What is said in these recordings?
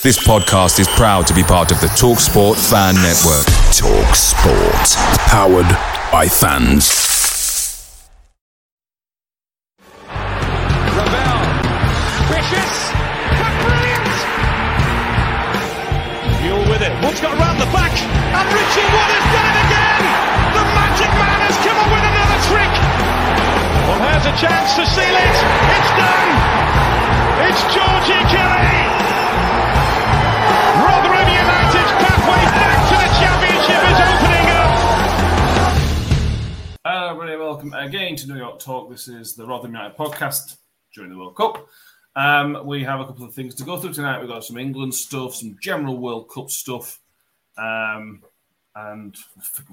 This podcast is proud to be part of the TalkSport Fan Network. TalkSport. Powered by fans. Ravel. Ambitious. But brilliant. Welcome again to New York Talk. This is the Rotherham United podcast during the World Cup. Um, we have a couple of things to go through tonight. We've got some England stuff, some general World Cup stuff, um, and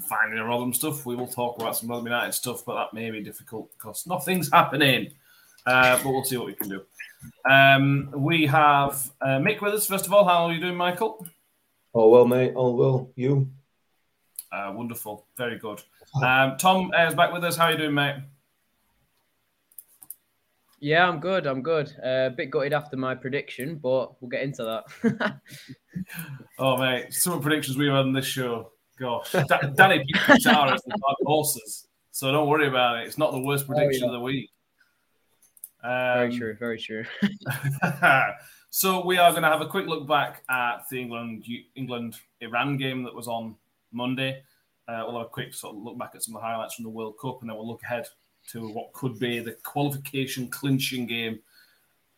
finally a Rotherham stuff. We will talk about some Rotherham United stuff, but that may be difficult because nothing's happening. Uh, but we'll see what we can do. Um, we have uh, Mick with us. First of all, how are you doing, Michael? All well, mate. All well. You? Uh, wonderful. Very good. Um, Tom is back with us. How are you doing, mate? Yeah, I'm good. I'm good. Uh, a bit gutted after my prediction, but we'll get into that. Oh, mate, some of the predictions we've had on this show. Gosh, Da- Danny beat Qatar as the dark horses, so don't worry about it. It's not the worst prediction yeah. of the week. very Um, true. Very true. so we are going to have a quick look back at the England England Iran game that was on Monday. Uh, we'll have a quick sort of look back at some of the highlights from the World Cup, and then we'll look ahead to what could be the qualification clinching game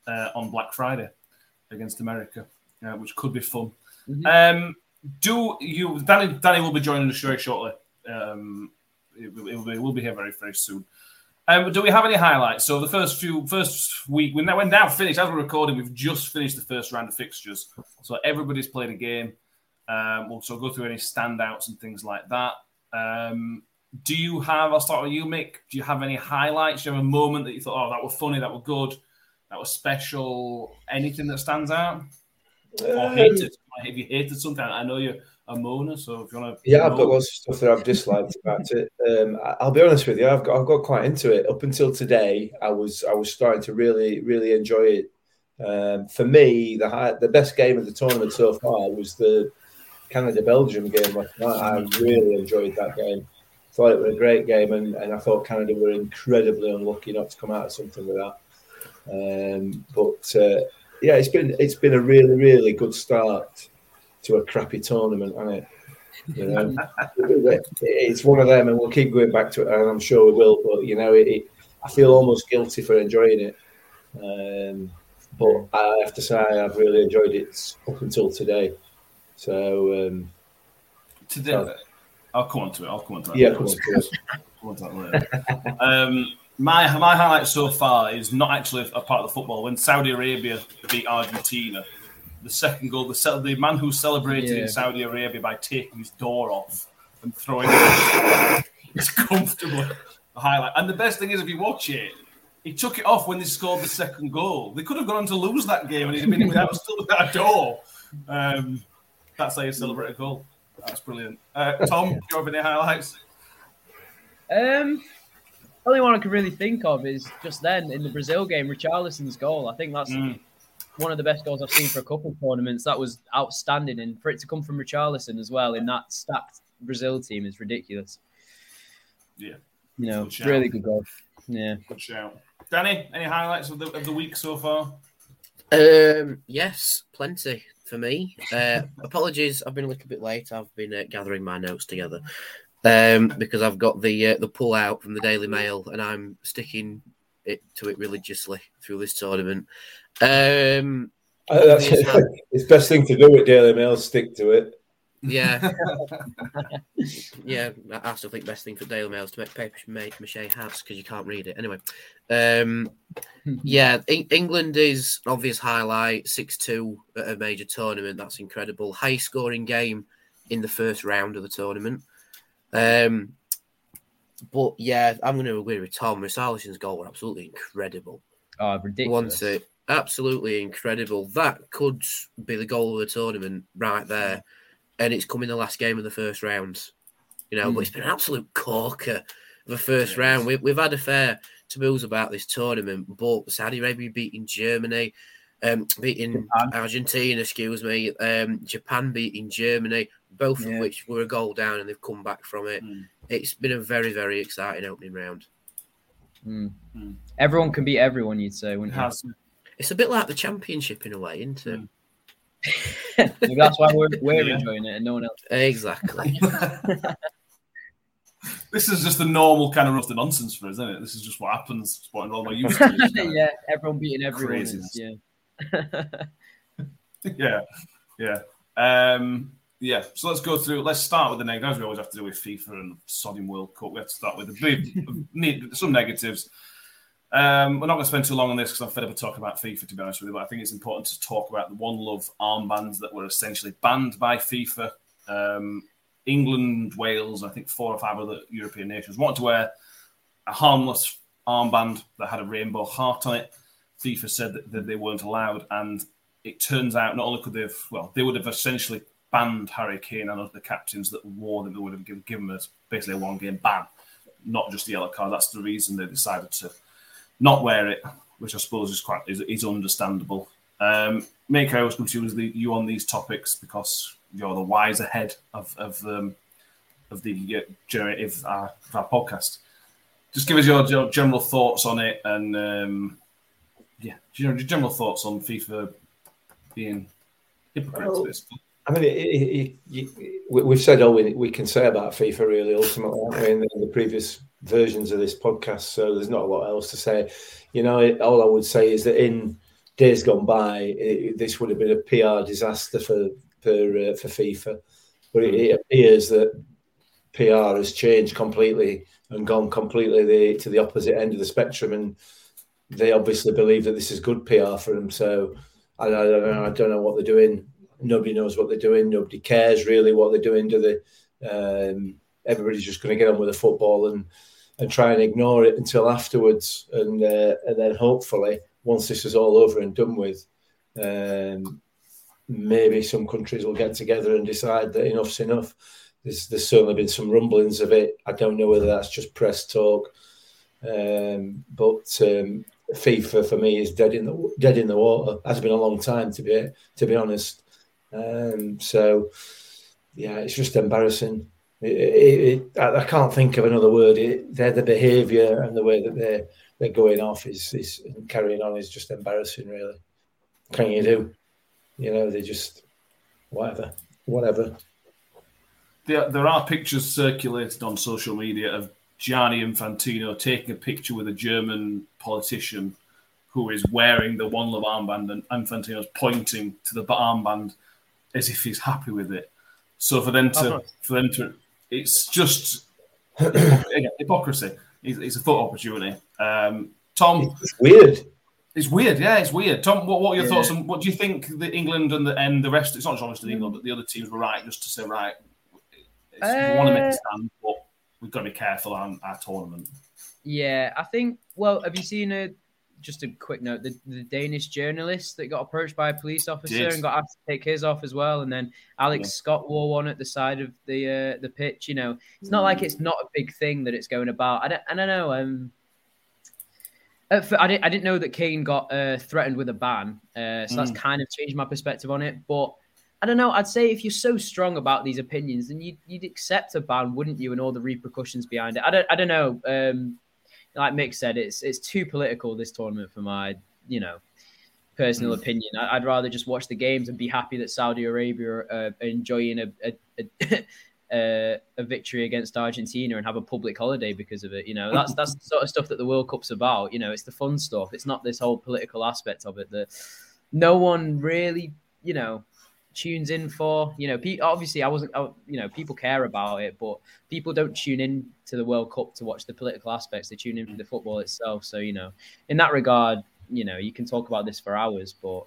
uh, on Black Friday against America, uh, which could be fun. Um, do you, Danny? Danny will be joining the show very shortly. Um, it, will- it will be, we'll be here very, very soon. Um, do we have any highlights? So the first few, first week, we're now, we're now finished. As we're recording, we've just finished the first round of fixtures. So everybody's played a game. Um, we'll so go through any standouts and things like that. Um, do you have? I'll start with you, Mick. Do you have any highlights? Do you have a moment that you thought, oh, that was funny, that was good, that was special? Anything that stands out? Or Um, hated? Have you hated something? I know you're a moaner, so if you want to, Yeah, I've got lots of stuff that I've disliked about it. Um, I'll be honest with you, I've got I've got quite into it. Up until today, I was I was starting to really really enjoy it. Um, for me, the high, the best game of the tournament so far was the Canada Belgium game last night. I really enjoyed that game. Thought it was a great game, and, and I thought Canada were incredibly unlucky not to come out of something with that. Um, but uh, yeah, it's been it's been a really really good start to a crappy tournament, hasn't it? You know, it's one of them, and we'll keep going back to it, and I'm sure we will. But you know, it, it, I feel almost guilty for enjoying it. Um, but I have to say, I've really enjoyed it up until today. So um, today. Oh. I'll come on to it. I'll come on to that. yeah, later. come on, Chris. Come on to that later. um, my my highlight so far is not actually a part of the football. When Saudi Arabia beat Argentina, the second goal, the the man who celebrated Yeah. in Saudi Arabia by taking his door off and throwing it, it's comfortably The highlight. And the best thing is, if you watch it, he took it off when they scored the second goal. They could have gone on to lose that game, and he'd have been without still without a door. Um, that's how you celebrate a goal. That's brilliant. Uh, Tom, do you have any highlights? Um, only one I can really think of is just then in the Brazil game, Richarlison's goal. I think that's Mm. one of the best goals I've seen for a couple of tournaments. That was outstanding, and for it to come from Richarlison as well in that stacked Brazil team is ridiculous. Yeah. You know, Good really good goal. Yeah. Good shout. Danny, any highlights of the, of the week so far? Um, yes, plenty for me. Uh, apologies, I've been a little bit late. I've been uh, gathering my notes together um, because I've got the uh, the pull out from the Daily Mail and I'm sticking it to it religiously through this tournament. Um, Uh, that's it's best thing to do with Daily Mail. Stick to it. Yeah, yeah. I still think best thing for Daily Mail is to make paper mache hats because you can't read it anyway. Um, yeah, Eng- England is obvious highlight. Six two at a major tournament. That's incredible. High scoring game in the first round of the tournament. Um, but yeah, I'm going to agree with Tom. Richarlison's goal were absolutely incredible. Oh, ridiculous. Once it, absolutely incredible. That could be the goal of the tournament right there, and it's come in the last game of the first round. You know, but it's been an absolute corker of a first round. We, we've had a fair taboos about this tournament, but Saudi Arabia beating Germany, um, beating Argentina, excuse me, um, Japan beating Germany, both Yeah. of which were a goal down, and they've come back from it. It's been a very, very exciting opening round. Mm. Everyone can beat everyone, you'd say, wouldn't you? Has. It's a bit like the championship in a way, isn't it? Maybe that's why we're, we're enjoying it and no one else. Exactly. This is just the normal kind of roasted nonsense for us, isn't it? This is just what happens. It's what we're used to. yeah, everyone beating everyone. Craziness. Is, yeah. yeah, yeah, um, yeah. So let's go through. Let's start with the negatives. We always have to do with FIFA and sodding World Cup. We have to start with the big, some negatives. Um, we're not going to spend too long on this because I'm fed up of talking about FIFA, to be honest with you. But I think it's important to talk about the One Love armbands that were essentially banned by FIFA. Um, England, Wales, I think four or five other European nations wanted to wear a harmless armband that had a rainbow heart on it. FIFA said that, that they weren't allowed, and it turns out not only could they have, well, they would have essentially banned Harry Kane and other captains that wore them. They would have given, given them basically a one-game ban, not just the yellow card. That's the reason they decided to not wear it, which I suppose is quite is, is understandable. Um, Mick I always come to you, the, you on these topics because you're the wiser head of of um, of the uh, generative uh, of our podcast. Just give us your, your general thoughts on it, and um, yeah, your general thoughts on FIFA being hypocrites. Well, basically. I mean, it, it, it, we- we've said all we, we can say about FIFA, really, ultimately, in the, in the previous versions of this podcast. So there's not a lot else to say. You know, all I would say is that in days gone by, it, this would have been a PR disaster for for, uh, for FIFA. But it, it appears that PR has changed completely and gone completely the, to the opposite end of the spectrum, and they obviously believe that this is good PR for them. So I, I don't know. I don't know what they're doing. Nobody knows what they're doing. Nobody cares really what they're doing. Do they? Um, everybody's just going to get on with the football and and try and ignore it until afterwards, and uh, and then hopefully once this is all over and done with, um, maybe some countries will get together and decide that enough's enough. There's, there's certainly been some rumblings of it. I don't know whether that's just press talk, um, but um, FIFA for me is dead in the dead in the water. Has been a long time to be to be honest. Um, so yeah, it's just embarrassing. It, it, it, I I can't think of another word. It, they're the behaviour and the way that they're they're going off is is and carrying on is just embarrassing. Really, can you do? You know, they just whatever, whatever. There, there are pictures circulated on social media of Gianni Infantino taking a picture with a German politician who is wearing the One Love armband, and Infantino's pointing to the armband as if he's happy with it. So for them to, Oh. for them to, it's just again, hypocrisy. It's, it's a photo opportunity. Um, Tom, It's weird. it's weird, yeah, it's weird. Tom, what, what are your Yeah. thoughts on what do you think the England and the and the rest? It's not just obviously England, but the other teams were right just to say right. It's, we want to make a Uh, stand, but we've got to be careful on our tournament. Yeah, I think. Well, have you seen a? Just a quick note: the, the Danish journalist that got approached by a police officer Did. and got asked to take his off as well, and then Alex Yeah. Scott wore one at the side of the uh, the pitch. You know, it's not like it's not a big thing that it's going about. I don't, I don't know. Um, at fir- I didn't, I didn't know that Kane got uh, threatened with a ban, uh, so that's Mm. kind of changed my perspective on it. But I don't know. I'd say if you're so strong about these opinions, then you'd, you'd accept a ban, wouldn't you? And all the repercussions behind it. I don't. I don't know. Um, like Mick said, it's it's too political this tournament for my you know personal mm. opinion. I, would rather just watch the games and be happy that Saudi Arabia are uh, enjoying a, a, a uh, a victory against Argentina and have a public holiday because of it. You know, that's that's the sort of stuff that the World Cup's about. You know, it's the fun stuff. It's not this whole political aspect of it that no one really, you know, tunes in for. You know, pe- obviously, I wasn't. I, you know, people care about it, but people don't tune in to the World Cup to watch the political aspects. They tune in for the football itself. So, you know, in that regard, you know, you can talk about this for hours, but.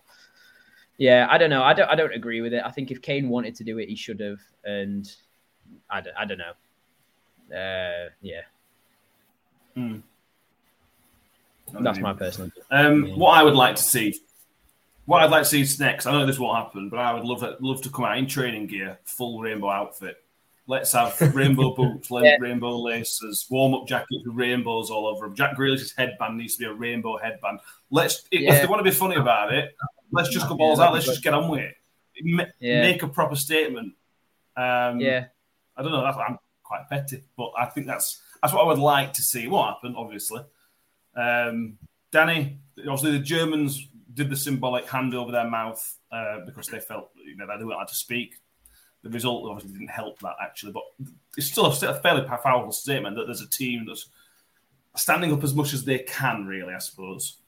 Yeah, I don't know. I don't. I don't agree with it. I think if Kane wanted to do it, he should have. And I don't, I don't know. Uh, yeah. Hmm. That's my personal. Um, what I would like to see, what I'd like to see next. I know this won't happen, but I would love it, love to come out in training gear, full rainbow outfit. Let's have rainbow boots, yeah. rainbow laces, warm up jackets with rainbows all over them. Jack Grealish's headband needs to be a rainbow headband. Let's, yeah. if they want to be funny about it, let's just go balls yeah, out. Let's just get on with it. Make a proper statement. Um, yeah. I don't know. That's, I'm quite petty, but I think that's that's what I would like to see. What happened, obviously. Um, Danny, obviously the Germans did the symbolic hand over their mouth uh, because they felt you know they weren't allowed to speak. The result obviously didn't help that actually, but it's still a, a fairly powerful statement that there's a team that's standing up as much as they can, really. I suppose.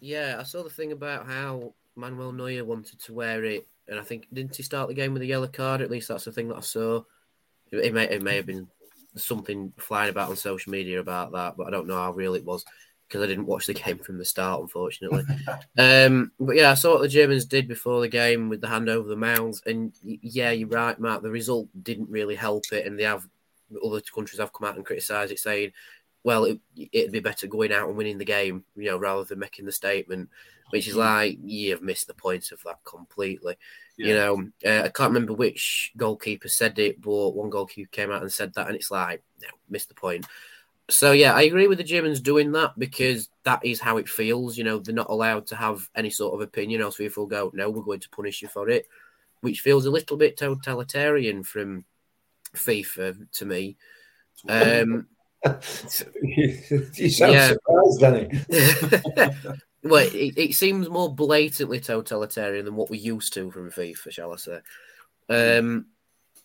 Yeah, I saw the thing about how Manuel Neuer wanted to wear it, and I think didn't he start the game with a yellow card? At least that's the thing that I saw. It may it may have been something flying about on social media about that, but I don't know how real it was because I didn't watch the game from the start, unfortunately. um, but yeah, I saw what the Germans did before the game with the hand over the mouth, and yeah, you're right, Matt. The result didn't really help it, and they have other countries have come out and criticised it, saying, "Well, it, it'd be better going out and winning the game, you know, rather than making the statement." Which is like you've missed the point of that completely. Yeah. You know, uh, I can't remember which goalkeeper said it, but one goalkeeper came out and said that, and it's like, no, missed the point. So yeah, I agree with the Germans doing that because that is how it feels. You know, they're not allowed to have any sort of opinion, else FIFA will go, no, we're going to punish you for it, which feels a little bit totalitarian from FIFA to me. Um, you sound yeah. surprised, Danny. well, it, it, seems more blatantly totalitarian than what we're used to from FIFA, shall I say? Um,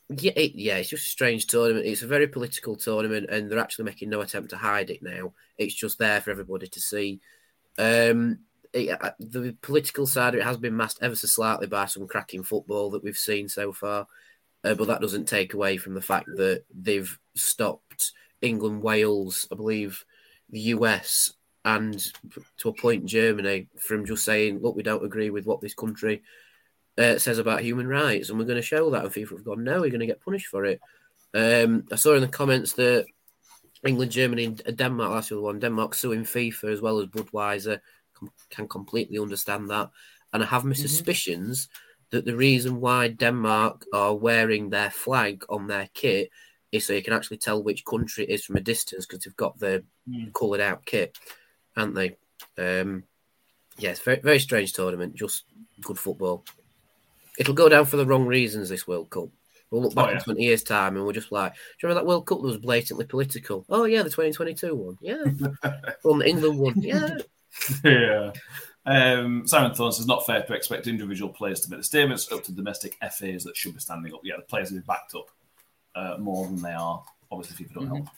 yeah, it, yeah, it's just a strange tournament. It's a very political tournament, and they're actually making no attempt to hide it now. It's just there for everybody to see. Um, it, uh, the political side of it has been masked ever so slightly by some cracking football that we've seen so far, uh, but that doesn't take away from the fact that they've stopped England, Wales, I believe, the US, and to a point Germany from just saying, look, we don't agree with what this country uh, says about human rights, and we're going to show that. And FIFA have gone, no, we're going to get punished for it. Um, I saw in the comments that England, Germany, and Denmark, the other one, Denmark suing FIFA as well as Budweiser, can completely understand that. And I have my mm-hmm. suspicions that the reason why Denmark are wearing their flag on their kit is so you can actually tell which country it is from a distance because they've got the mm. coloured out kit aren't they? Um, yeah, very very strange tournament. Just good football. It'll go down for the wrong reasons. This World Cup. We'll look back oh, yeah. in 20 years' time and we're just like, do you remember that World Cup that was blatantly political? Oh, yeah, the 2022 one. Yeah. well, England one. Yeah. yeah. Um, Simon Thorne says, not fair to expect individual players to make the statements up to domestic FAs that should be standing up. Yeah, the players have been backed up uh, more than they are. Obviously, people don't mm-hmm. help.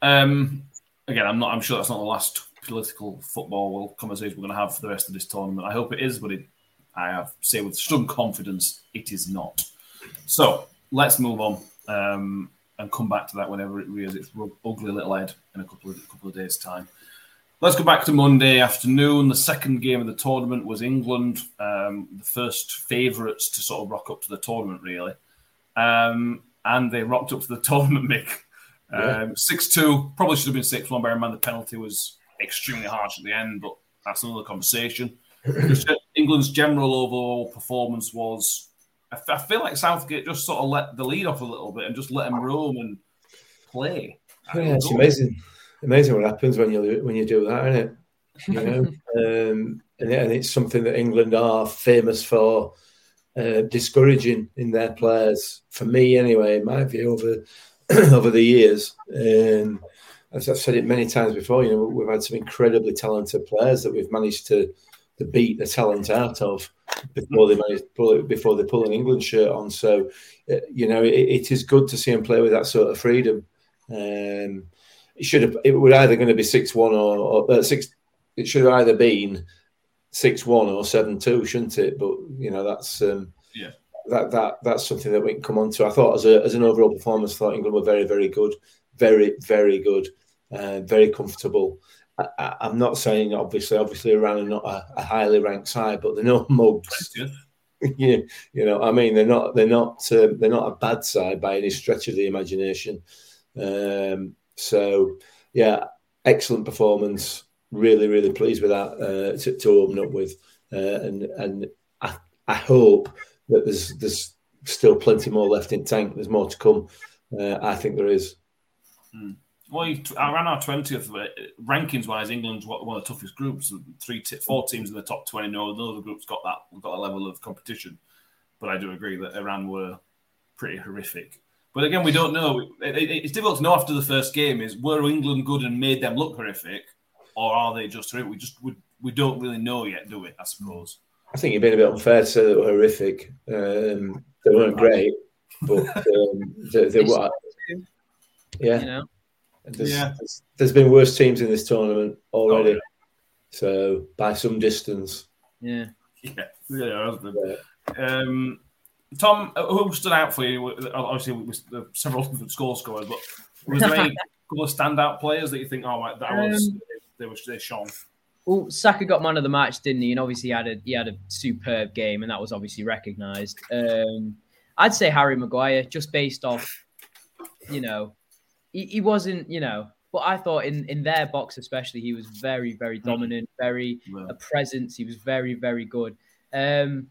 Um, again, I'm not. I'm sure that's not the last political football conversation we're going to have for the rest of this tournament. I hope it is, but it, I have say with some confidence it is not. So let's move on um, and come back to that whenever it rears its ugly little head in a couple of couple of days' time. Let's go back to Monday afternoon. The second game of the tournament was England, um, the first favourites to sort of rock up to the tournament, really. Um, and they rocked up to the tournament, Mick. Um, six two, probably should have been six one. Bear in mind the penalty was extremely harsh at the end, but that's another conversation. England's general overall performance was. I feel like Southgate just sort of let the lead off a little bit and just let him roam and play. Yeah, it's amazing, amazing what happens when you when you do that, isn't it? You know, um, and, and it's something that England are famous for uh, discouraging in their players. For me, anyway, in my view, over over the years. Um, as I've said it many times before, you know, we've had some incredibly talented players that we've managed to they beat the talent out of before they manage, pull before they pull an England shirt on. So, uh, you know, it, it is good to see him play with that sort of freedom. Um, it should have. It would either going to be six one or, or uh, six. It should have either been six one or seven two, shouldn't it? But you know, that's um, yeah. That, that that's something that we can come on to. I thought as a as an overall performance, I thought England were very very good, very very good, uh, very comfortable. I, am not saying obviously, obviously Iran are not a, a highly ranked side, but they're no mugs. yeah, you know, I mean, they're not, they're not, um, they're not a bad side by any stretch of the imagination. Um, so, yeah, excellent performance. Really, really pleased with that uh, to, to, open up with, uh, and and I, I hope that there's there's still plenty more left in tank. There's more to come. Uh, I think there is. Mm. Well, I ran our twentieth rankings wise. England's one of the toughest groups. Three, four teams in the top twenty. No, no other groups got that got a level of competition. But I do agree that Iran were pretty horrific. But again, we don't know. It, it, it's difficult to know after the first game. Is were England good and made them look horrific, or are they just horrific? We just we, we don't really know yet, do we? I suppose. I think you've been a bit unfair to say they were horrific. Um, they weren't great, but um, they, they were. Yeah. You know? There's, yeah. there's, there's been worse teams in this tournament already. Oh, yeah. So by some distance. Yeah. Yeah. Yeah. yeah. Um, Tom, uh, who stood out for you? Obviously, with several different score scorers, but was there any couple of standout players that you think, oh, right, that was um, they were they shone? Well, Saka got man of the match, didn't he? And obviously, he had a he had a superb game, and that was obviously recognised. Um, I'd say Harry Maguire, just based off, you know, he, he wasn't, you know, but I thought in in their box especially, he was very very mm. dominant, very a presence. He was very very good. Um,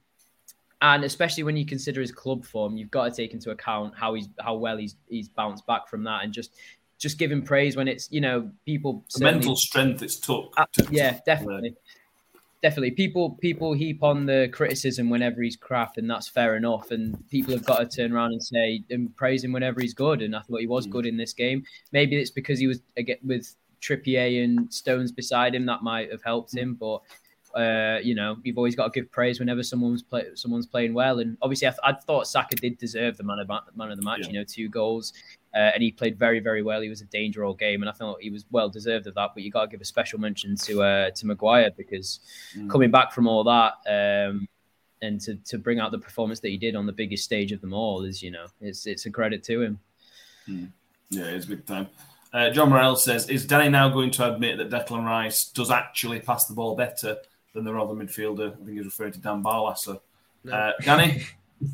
and especially when you consider his club form, you've got to take into account how he's how well he's he's bounced back from that, and just just give him praise when it's you know people the mental strength it's took. Uh, to, yeah, definitely definitely people people heap on the criticism whenever he's crap and that's fair enough and people have got to turn around and say and praise him whenever he's good and i thought he was mm. good in this game maybe it's because he was again with trippier and stones beside him that might have helped him but uh, you know, you've always got to give praise whenever someone's play, someone's playing well. And obviously, I, th- I thought Saka did deserve the man of man of the match. Yeah. You know, two goals, uh, and he played very very well. He was a danger all game, and I thought he was well deserved of that. But you got to give a special mention to uh, to Maguire because mm. coming back from all that. Um, and to, to bring out the performance that he did on the biggest stage of them all is, you know, it's it's a credit to him. Mm. Yeah, it's big time. Uh, John Morel says, "Is Danny now going to admit that Declan Rice does actually pass the ball better than the other midfielder. I think he's referring to Dan Barlaser. No. Uh, Danny?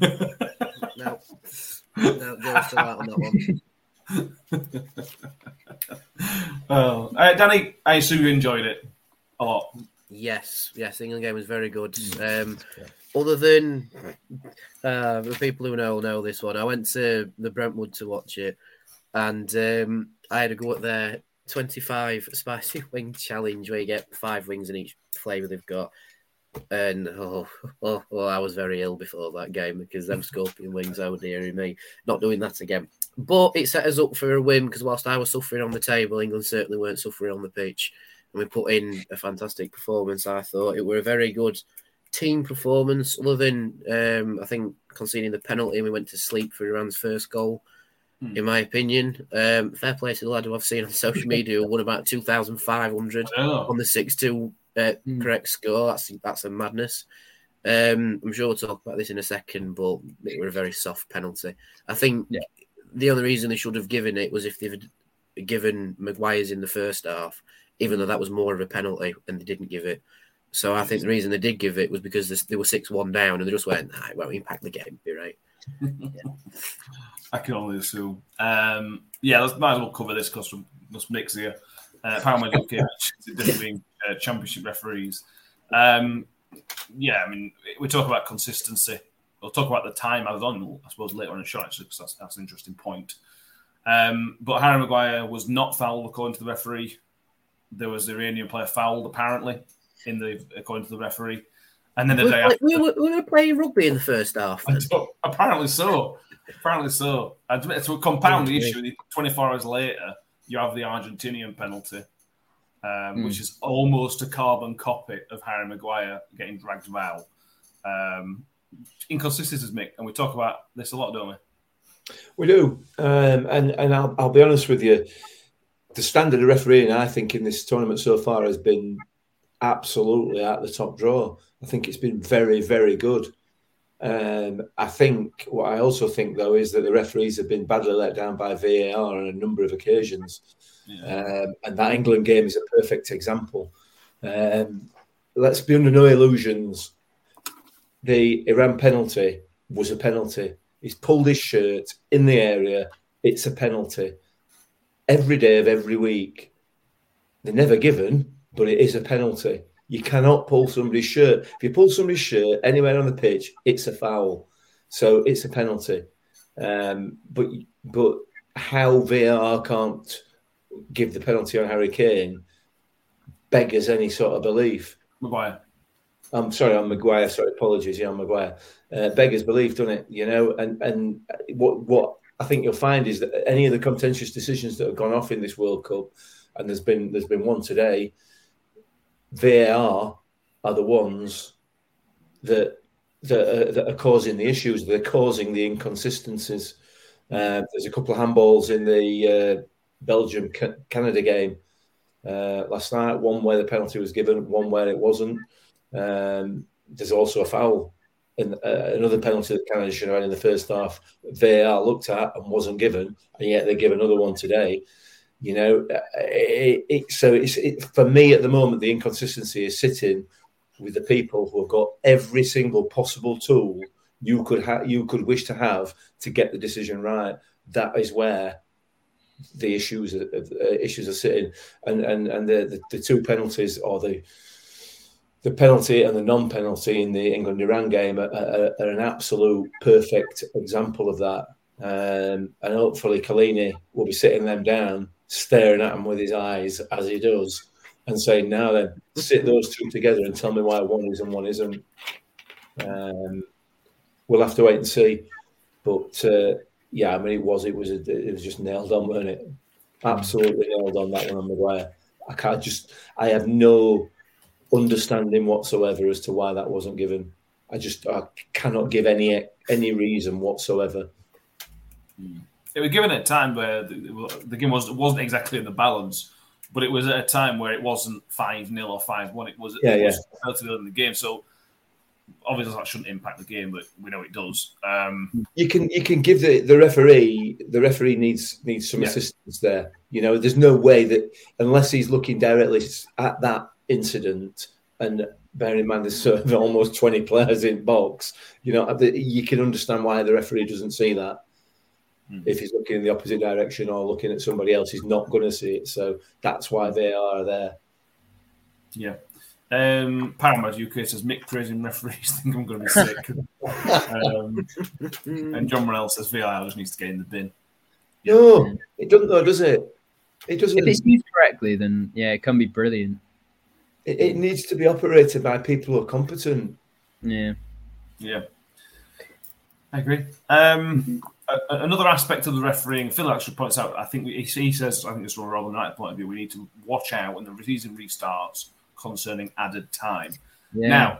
no. No, Joe's still out on that one. oh. Uh, Danny, I assume you enjoyed it a lot. Yes, yes, the England game was very good. Um, other than uh, the people who know know this one, I went to the Brentwood to watch it, and um, I had to go at their 25 spicy wing challenge where you get five wings in each flavour they've got. And oh, oh, oh, I was very ill before that game because them scorpion wings, oh dear me, not doing that again. But it set us up for a win because whilst I was suffering on the table, England certainly weren't suffering on the pitch. And we put in a fantastic performance. I thought it were a very good team performance, other than um, I think conceding the penalty, we went to sleep for Iran's first goal hmm. in my opinion. Um, fair play to the lad who I've seen on social media who won about 2,500 on the 6 2 uh, mm. correct score. That's that's a madness. Um, I'm sure we'll talk about this in a second, but it was a very soft penalty. I think yeah. the only reason they should have given it was if they'd given Maguire's in the first half, even though that was more of a penalty, and they didn't give it. So I think the reason they did give it was because they were six one down, and they just went, "Nah, it won't impact the game." Be right. yeah. I can only assume. Um, yeah, let's might as well cover this because from us mix here. Uh, Power Djokovic, different uh, championship referees. Um, yeah, I mean, we talk about consistency. We'll talk about the time I was on, I suppose, later on in the show, actually, because that's, that's an interesting point. Um, but Harry Maguire was not fouled according to the referee. There was the Iranian player fouled, apparently, in the according to the referee. And then the we, day after, we, were, we were playing rugby in the first half. Apparently so. Apparently so. I And to compound the issue, 24 hours later, you have the Argentinian penalty um, mm. which is almost a carbon copy of Harry Maguire getting dragged out. Um, inconsistencies, Mick, and we talk about this a lot, don't we? We do, um, and and I'll, I'll be honest with you. The standard of refereeing, I think, in this tournament so far has been absolutely at the top draw. I think it's been very, very good. Um, I think what I also think though is that the referees have been badly let down by VAR on a number of occasions, yeah. um, and that England game is a perfect example. Um, let's be under no illusions. The Iran penalty was a penalty. He's pulled his shirt in the area. It's a penalty. Every day of every week, they're never given, but it is a penalty. You cannot pull somebody's shirt. If you pull somebody's shirt anywhere on the pitch, it's a foul. So it's a penalty. Um, but but how VAR can't give the penalty on Harry Kane beggars any sort of belief. Maguire. I'm sorry, I'm Maguire. Sorry, apologies. Yeah, on Maguire. Uh, beggars belief, doesn't it? You know, and and what what I think you'll find is that any of the contentious decisions that have gone off in this World Cup, and there's been there's been one today, VAR are the ones that that are, that are causing the issues. They're causing the inconsistencies. Uh, there's a couple of handballs in the uh, Belgium Canada game uh, last night. One where the penalty was given, one where it wasn't. Um, there's also a foul and uh, another penalty that Canada should have had in the first half. VAR looked at and wasn't given, and yet they give another one today. You know, it, it, so it's it, for me at the moment the inconsistency is sitting with the people who have got every single possible tool you could have you could wish to have to get the decision right. That is where the issues are, uh, issues are sitting, and and and the, the, the two penalties or the the penalty and the non-penalty in the England Iran game are, are, are, an absolute perfect example of that. Um, and hopefully, Collina will be sitting them down staring at him with his eyes as he does and saying, now then, sit those two together and tell me why one is and one isn't. Um, we'll have to wait and see. But uh, yeah, I mean, it was it was a, it was just nailed on, wasn't it? Absolutely nailed on that one on Maguire. I can't just I have no understanding whatsoever as to why that wasn't given. I just I cannot give any any reason whatsoever. It was given at a time where the, the game was, wasn't exactly in the balance, but it was at a time where it wasn't 5 0 or 5 1. It was, yeah, it was yeah. relatively in the game. So obviously that shouldn't impact the game, but we know it does. Um, you can you can give the, the referee the referee needs needs some yeah. assistance there. You know, there's no way that unless he's looking directly at that incident and bearing in mind there's sort of almost 20 players in box, you know, you can understand why the referee doesn't see that. Mm. If he's looking in the opposite direction or looking at somebody else, he's not going to see it. So that's why they are there. Yeah. Um, Paramount UK says Mick praising referees. think I'm going to be sick. um, and John Morell says VIR just needs to get in the bin. No, it doesn't though, does it? It doesn't. If it's used correctly, then yeah, it can be brilliant. It, it needs to be operated by people who are competent. Yeah. Yeah. I agree. Um, another aspect of the refereeing, Phil actually points out. I think he says, I think it's from a Robin Knight point of view. We need to watch out when the season restarts concerning added time. Yeah. Now,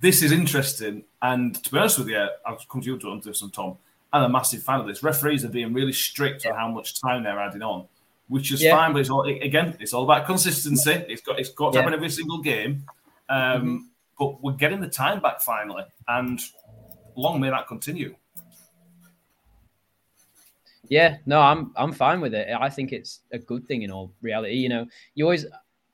this is interesting, and to be honest with you, I'll come to you to this one, Tom. I'm a massive fan of this. Referees are being really strict yeah. on how much time they're adding on, which is yeah. fine. But it's all again, it's all about consistency. It's got it's got to happen every single game. Um, mm-hmm. But we're getting the time back finally, and long may that continue. Yeah, no, I'm I'm fine with it. I think it's a good thing in all reality. You know, you always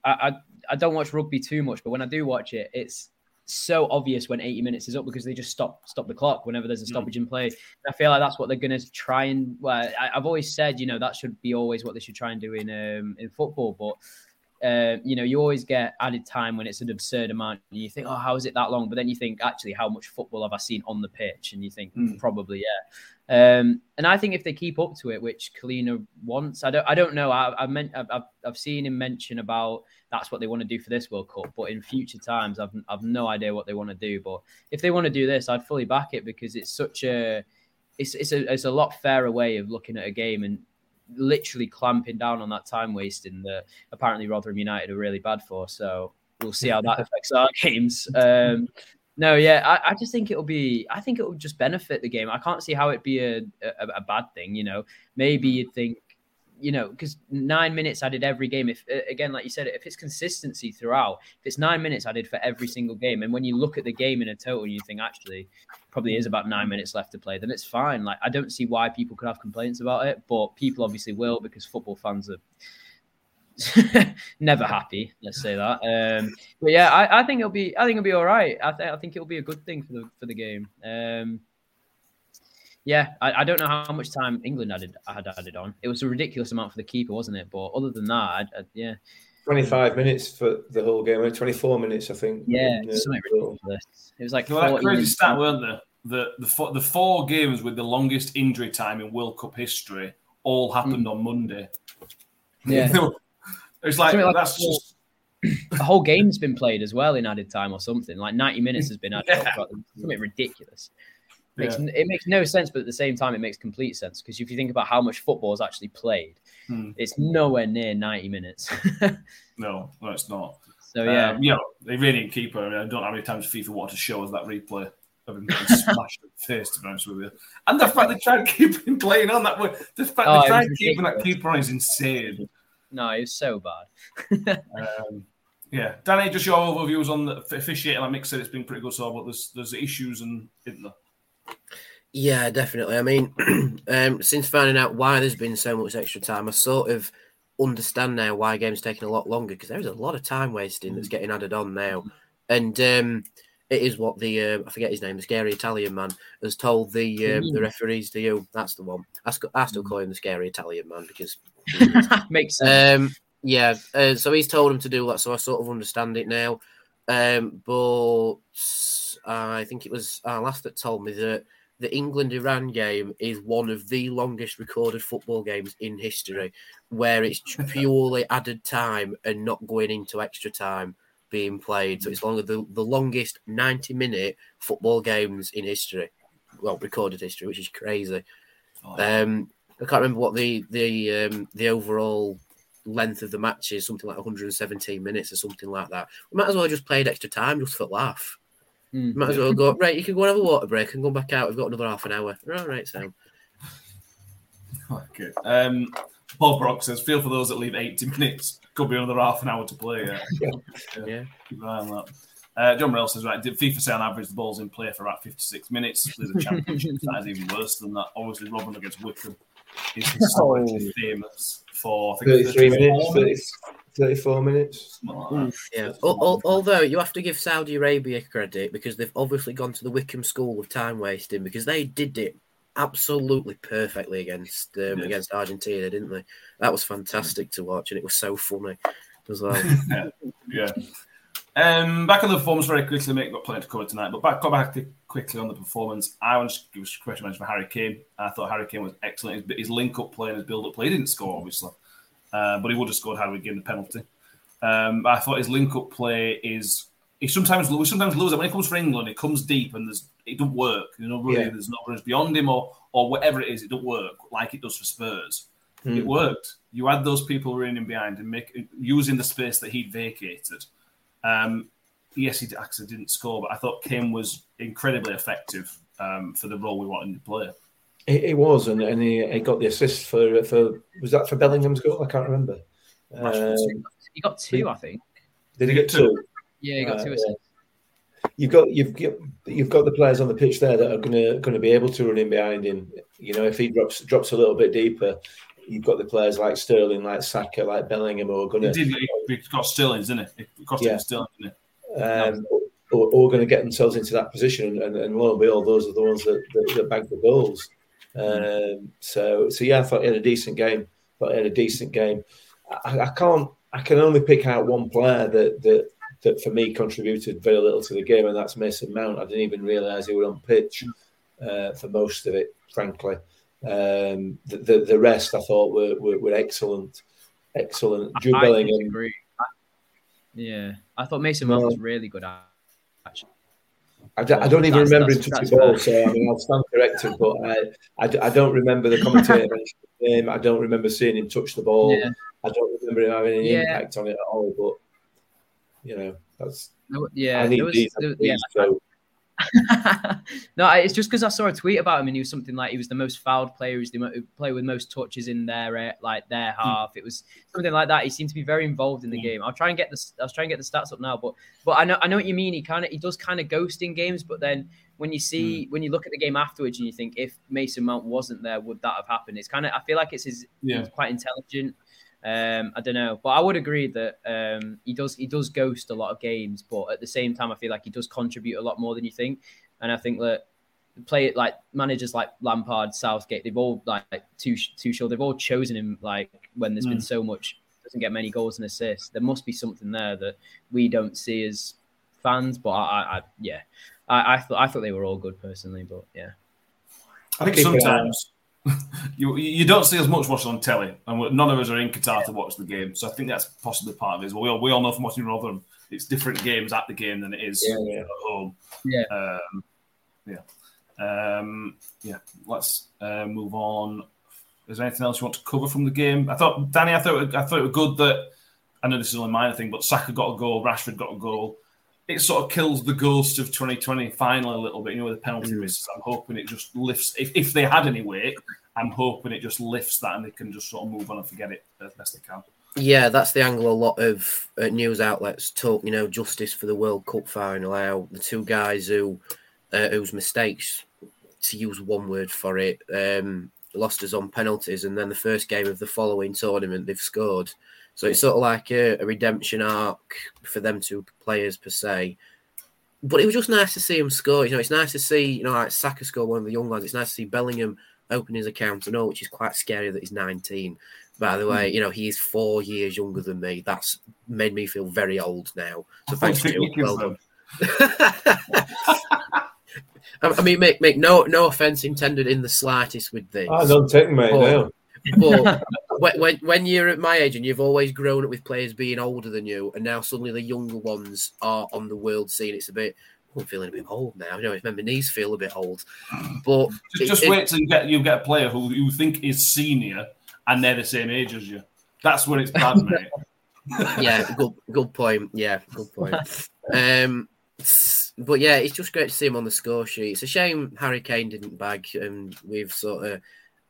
I, I, I don't watch rugby too much, but when I do watch it, it's so obvious when 80 minutes is up because they just stop stop the clock whenever there's a hmm. stoppage mm. in play. And I feel like that's what they're going to try and. Well, I, have always said, you know, that should be always what they should try and do in um, in football, but. Uh, you know, you always get added time when it's an absurd amount. And you think, oh, how is it that long? But then you think, actually, how much football have I seen on the pitch? And you think, mm. probably, yeah. Um, and I think if they keep up to it, which Collina wants, I don't, I don't know. I, I meant, I've, I've seen him mention about that's what they want to do for this World Cup, but in future times, I've, I've no idea what they want to do. But if they want to do this, I'd fully back it because it's such a, it's, it's a, it's a lot fairer way of looking at a game. And literally clamping down on that time wasting that apparently Rotherham United are really bad for. So we'll see how that affects our games. Um, no, yeah, I, I, just think it'll be. I think it will just benefit the game. I can't see how it'd be a, a, a bad thing. You know, maybe you'd think you know, because nine minutes I did every game. If again, like you said, if it's consistency throughout, if it's nine minutes I did for every single game, and when you look at the game in a total, you think actually probably is about nine minutes left to play, then it's fine. Like I don't see why people could have complaints about it, but people obviously will because football fans are. never happy. Let's say that. Um, but yeah, I, I, think it'll be. I think it'll be all right. I, th- I think it'll be a good thing for the for the game. Um, yeah, I, I, don't know how much time England added had added on. It was a ridiculous amount for the keeper, wasn't it? But other than that, I, I, yeah. 25 minutes for the whole game, 24 minutes, I think. Yeah, in, uh, something ridiculous. It was like well, crazy stat, weren't there? The, the, four, the four games with the longest injury time in World Cup history all happened mm. on Monday. Yeah. it's like, like that's just. The whole game's been played as well in added time or something. Like 90 minutes has been added. yeah. Something ridiculous. Makes, yeah. It makes no sense, but at the same time, it makes complete sense because if you think about how much football is actually played, hmm. it's nowhere near 90 minutes. no, no, it's not. So, yeah. Um, you know, they really didn't keep her. I, mean, I don't know how many times FIFA wanted to show us that replay of him getting smashed in the face, to be honest with you. And the fact they tried to keep him playing on that way, the fact oh, they tried keeping that keeper on is insane. No, it was so bad. um, yeah, Danny, just your overviews on the officiating. Like Mick said, it's been pretty good so, but there's there's issues and isn't there? Yeah, definitely. I mean, um, since finding out why there's been so much extra time, I sort of understand now why games taking a lot longer because there's a lot of time wasting that's getting added on now, and um, it is what the uh, I forget his name, the scary Italian man, has told the um, the referees. To you, that's the one. I, I still call him the scary Italian man because makes sense. Um, yeah, uh, so he's told him to do that, so I sort of understand it now. Um, but I think it was our last that told me that the England Iran game is one of the longest recorded football games in history, where it's purely added time and not going into extra time being played. So it's longer the, the longest 90 minute football games in history. Well, recorded history, which is crazy. Oh, um, I can't remember what the the um, the overall length of the match is, something like 117 minutes or something like that. We might as well just played extra time just for laugh. Mm. Might as well go right. You can go and have a water break and come back out. We've got another half an hour. All right, Sam. Okay. Um, Paul Brock says, "Feel for those that leave 80 minutes. Could be another half an hour to play." Yeah. yeah. yeah. Keep an eye on that. Uh, John Morell says, right, did FIFA say on average the ball's in play for about 56 minutes? There's a championship that is even worse than that. Obviously, Robin against Wycombe is historically oh. famous for I think, 33 minutes, 30, 34 minutes. yeah. although you have to give Saudi Arabia credit because they've obviously gone to the Wycombe school of time wasting because they did it absolutely perfectly against um, yeah. against Argentina, didn't they? That was fantastic to watch, and it was so funny as well. yeah. yeah. Um, back on the performance very quickly, mate. Got plenty to cover tonight, but back, go back quickly on the performance. I want to give a question mention for Harry Kane. I thought Harry Kane was excellent. His, his link up play and his build up play. He didn't score, obviously, uh, but he would have scored had we given the penalty. Um, I thought his link up play is he sometimes we sometimes lose it when he comes for England. It comes deep and there's it doesn't work. You know, really, yeah. there's no runners beyond him or or whatever it is. It don't work like it does for Spurs. Mm. It worked. You had those people running behind and make using the space that he'd vacated. Um, yes, he actually didn't score, but I thought Kim was incredibly effective um, for the role we wanted to play. He, was, and, and he, he, got the assist for for was that for Bellingham's goal? I can't remember. Um, he got two, I think. Did he get two? Yeah, he got two uh, assists. You've got you've you've got the players on the pitch there that are gonna gonna be able to run in behind him. You know, if he drops drops a little bit deeper, you've got the players like Sterling, like Saka, like Bellingham, who are going to. He did. He got Sterling, didn't it? It cost yeah. him Sterling, didn't it? um, or, or going to get themselves into that position. And, and lo and behold, those are the ones that, that, that bank the goals. Um, so, so yeah, I thought he had a decent game. I thought he had a decent game. I, I, can't. I can only pick out one player that that that for me contributed very little to the game, and that's Mason Mount. I didn't even realise he was on pitch uh, for most of it, frankly. Um, the, the, the rest I thought were were, were excellent, excellent. Jude Bellingham. Yeah, I thought Mason Mount was really good. Actually, I, I don't even remember him touching the ball, so I mean, I'll stand director, but uh, I, I, I don't remember the commentator mentioning him. I don't remember seeing him touch the ball. Yeah. I don't remember him having any Yeah. impact on it at all. But you know, that's Yeah, I need was- these. I need yeah. these, so no, it's just because I saw a tweet about him and he was something like he was the most fouled player, he's the mo- player with most touches in their uh, like their Hmm. half. It was something like that. He seemed to be very involved in the game. I'll try and get the I'll try and get the stats up now, but but I know I know what you mean. He kind of he does kind of ghost in games, but then when you see when you look at the game afterwards and you think if Mason Mount wasn't there, would that have happened? It's kind of I feel like it's his Yeah. he's quite intelligent. Um, I don't know, but I would agree that um, he does he does ghost a lot of games, but at the same time, I feel like he does contribute a lot more than you think. And I think that play it like managers like Lampard, Southgate, they've all like too too sure they've all chosen him like when there's been Mm. so much doesn't get many goals and assists. There must be something there that we don't see as fans. But I, I, yeah, I, I thought I thought they were all good personally, but yeah. I think Keep an eye sometimes you you don't see as much watching on telly, and none of us are in Qatar to watch the game. So I think that's possibly part of it. as well. We all, we all know from watching Rotherham, it's different games at the game than it is Yeah, yeah. at home. Yeah. Um, yeah. Um, yeah. Let's uh, move on. Is there anything else you want to cover from the game? I thought, Danny, I thought I thought it was good that I know this is only minor thing, but Saka got a goal, Rashford got a goal. It sort of kills the ghost of 2020 final a little bit, you know, with the penalty misses. I'm hoping it just lifts. If, if they had any weight, I'm hoping it just lifts that and they can just sort of move on and forget it as best they can. Yeah, that's the angle a lot of uh, news outlets talk. You know, justice for the World Cup final. How the two guys who uh, whose mistakes, to use one word for it, um, lost us on penalties, and then the first game of the following tournament they've scored. So it's sort of like a, a redemption arc for them two players per se. But it was just nice to see him score. You know, it's nice to see you know like Saka score one of the young lads. It's nice to see Bellingham open his account. I know, which is quite scary that he's 19. By the way, you know, he is four years younger than me. That's made me feel very old now. So thanks you. Well done. I I mean, make make no no offense intended in the slightest with this. I don't take mate But- now. But when, when when you're at my age and you've always grown up with players being older than you, and now suddenly the younger ones are on the world scene, it's a bit. oh, I'm feeling a bit old now. You know, my knees feel a bit old. But Just, just it- wait till you get you get a player who you think is senior and they're the same age as you. That's when it's bad, mate. yeah, good good point. Yeah, good point. Um, but yeah, it's just great to see him on the score sheet. It's a shame Harry Kane didn't bag, and we've sort of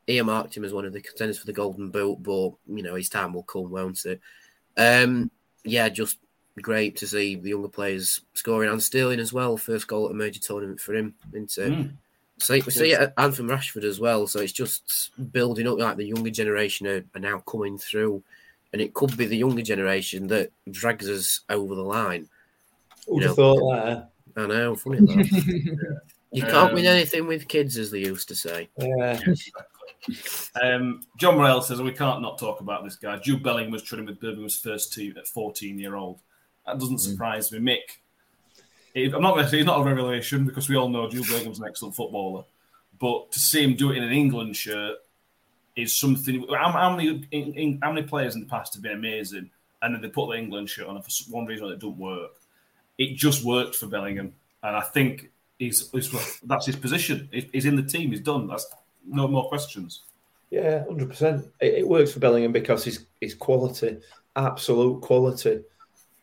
earmarked him as one of the contenders for the Golden Boot. But you know, his time will come, won't it? Um, yeah, just great to see the younger players scoring and stealing as well. First goal at a major tournament for him. Into Mm. so, so yeah, and from Rashford as well. So it's just building up. Like the younger generation are, are now coming through, and it could be the younger generation that drags us over the line. Who'd You have know, thought that? I know, funny. You can't win Um, anything with kids, as they used to say. Yeah. Um, John Morell says we can't not talk about this guy. Jude Bellingham was training with Birmingham's first team at 14 year old. That doesn't surprise me. Mick, I'm not going to say he's not a revelation because we all know Jude Bellingham's an excellent footballer, but to see him do it in an England shirt is something. How, how many in, in, how many players in the past have been amazing, and then they put the England shirt on, and for one reason or it doesn't work. It just worked for Bellingham, and I think he's, he's that's his position. He- He's in the team. He's done. That's no more questions. Yeah, hundred percent. It, works for Bellingham because he's he's quality, absolute quality.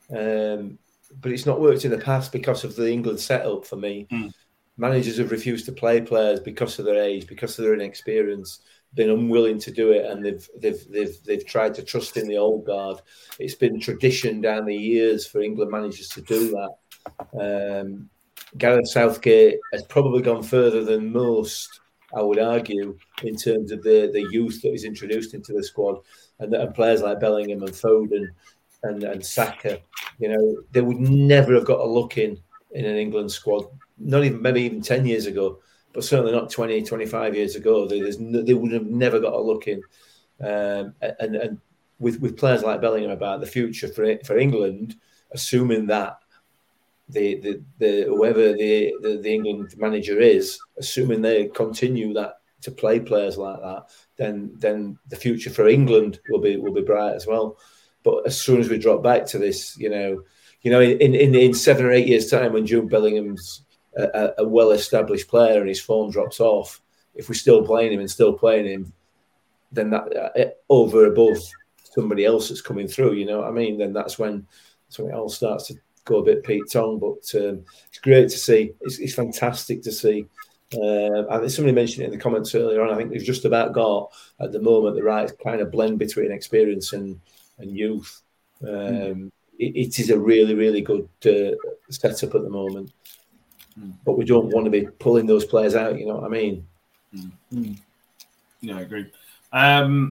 Um, but it's not worked in the past because of the England setup. For me, Mm. managers have refused to play players because of their age, because of their inexperience, been unwilling to do it, and they've they've they've they've tried to trust in the old guard. It's been tradition down the years for England managers to do that. Um, Gareth Southgate has probably gone further than most I would argue, in terms of the, the youth that is introduced into the squad and, and players like Bellingham and Foden and, and Saka, you know, they would never have got a look in in an England squad, not even maybe even 10 years ago, but certainly not 20, 25 years ago. They, no, they would have never got a look in. Um, and, and with, with players like Bellingham about the future for, for England, assuming that the, the, the whoever the, the, the England manager is, assuming they continue that to play players like that, then then the future for England will be will be bright as well. But as soon as we drop back to this, you know, you know, in in, in seven or eight years' time, when Jude Bellingham's a, a well-established player and his form drops off, if we're still playing him and still playing him, then that uh, over above somebody else that's coming through, you know what I mean? Then that's when when it all starts to go a bit Pete Tong. But um, it's great to see. It's, it's fantastic to see. Uh, I think somebody mentioned it in the comments earlier on. I think they've just about got at the moment the right kind of blend between experience and and youth. Um, mm. it, it is a really really good uh, setup at the moment. Mm. But we don't want to be pulling those players out. You know what I mean? Mm. Yeah, I agree. Um,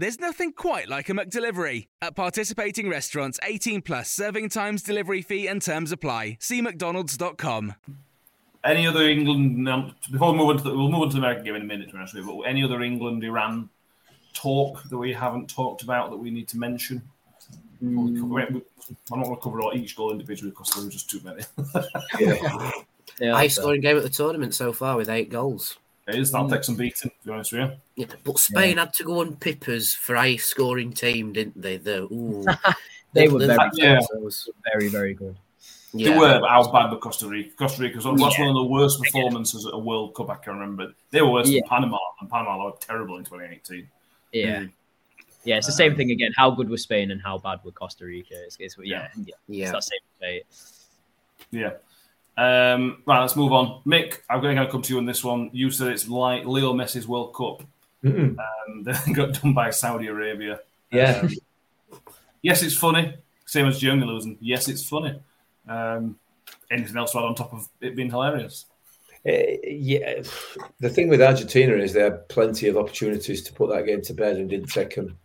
There's nothing quite like a McDelivery. At participating restaurants, 18 plus serving times, delivery fee, and terms apply. See McDonald's.com. Any other England, um, before we move on to the, we'll move on to the American game in a minute, to actually, but any other England Iran talk that we haven't talked about that we need to mention? Mm. I'm not going to cover all each goal individually because there are just too many. yeah. yeah, High scoring game at the tournament so far with eight goals. It is. That'll take some beating, to be honest with you. Yeah, but Spain yeah. had to go on Pippers for a scoring team, didn't they? The, ooh. they were very, yeah. very, very good. Yeah. They were, but how bad were Costa Rica? Costa Rica was yeah. one of the worst performances at a World Cup I can remember. They were worse yeah. than Panama, and Panama were terrible in 2018. Yeah. Mm. Yeah, it's the same thing again. How good was Spain and how bad were Costa Rica? It's, it's yeah, yeah, yeah. It's that same debate. Yeah. Um, right, let's move on. Mick, I'm going to come to you on this one. You said it's like Leo Messi's World Cup. Um, they got done by Saudi Arabia. Yeah. Um, yes, it's funny. Same as Germany losing. Yes, it's funny. Um, anything else to add on top of it being hilarious? Uh, yeah, the thing with Argentina is they had plenty of opportunities to put that game to bed and didn't take them.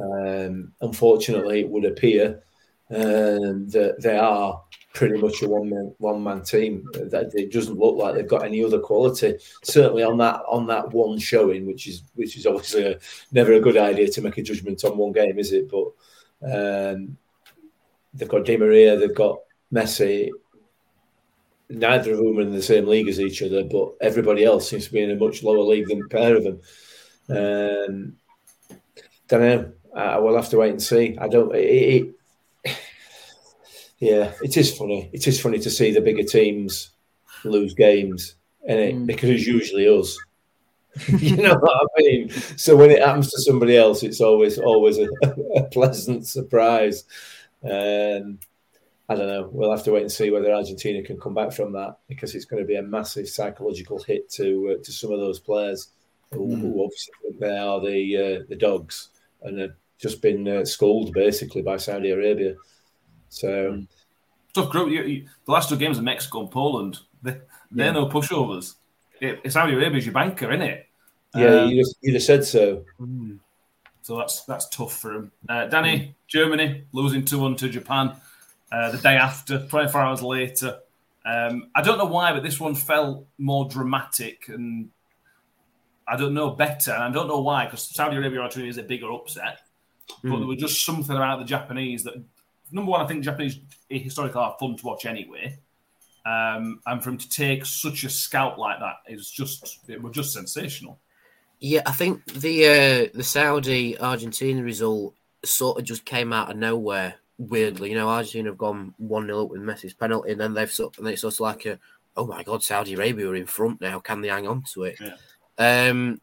Um, unfortunately, it would appear um, that they are pretty much a one man one man team. That it doesn't look like they've got any other quality. Certainly on that on that one showing, which is which is obviously a, never a good idea to make a judgment on one game, is it? But um, they've got Di Maria, they've got Messi. Neither of them are in the same league as each other, but everybody else seems to be in a much lower league than a pair of them. Um, don't know. I will have to wait and see. I don't. It, it, yeah, it is funny. It is funny to see the bigger teams lose games, and it mm. because it's usually us. you know what I mean? So when it happens to somebody else, it's always always a, a pleasant surprise. Um, I don't know. We'll have to wait and see whether Argentina can come back from that because it's going to be a massive psychological hit to uh, to some of those players who, mm. who obviously they are the uh, the dogs and have just been uh, schooled basically by Saudi Arabia. So hmm. tough group. You, you, the last two games of Mexico and Poland, they, they're yeah. no pushovers. It, Saudi Arabia's your banker, isn't it? Yeah, um, you just you just said so. Hmm. So that's that's tough for him. Uh, Danny, mm. Germany losing two one to Japan uh, the day after, twenty four hours later. Um, I don't know why, but this one felt more dramatic and I don't know better. And I don't know why, because Saudi Arabia actually is a bigger upset. Mm. But there was just something about the Japanese that number one, I think Japanese historically are fun to watch anyway. Um, and for him to take such a scout like that is just it was just sensational. Yeah, I think the uh, the Saudi Argentina result sort of just came out of nowhere. Weirdly, you know, Argentina have gone one 0 up with Messi's penalty, and then they've sort and it's sort of like a, oh my god, Saudi Arabia are in front now. Can they hang on to it? Yeah. Um,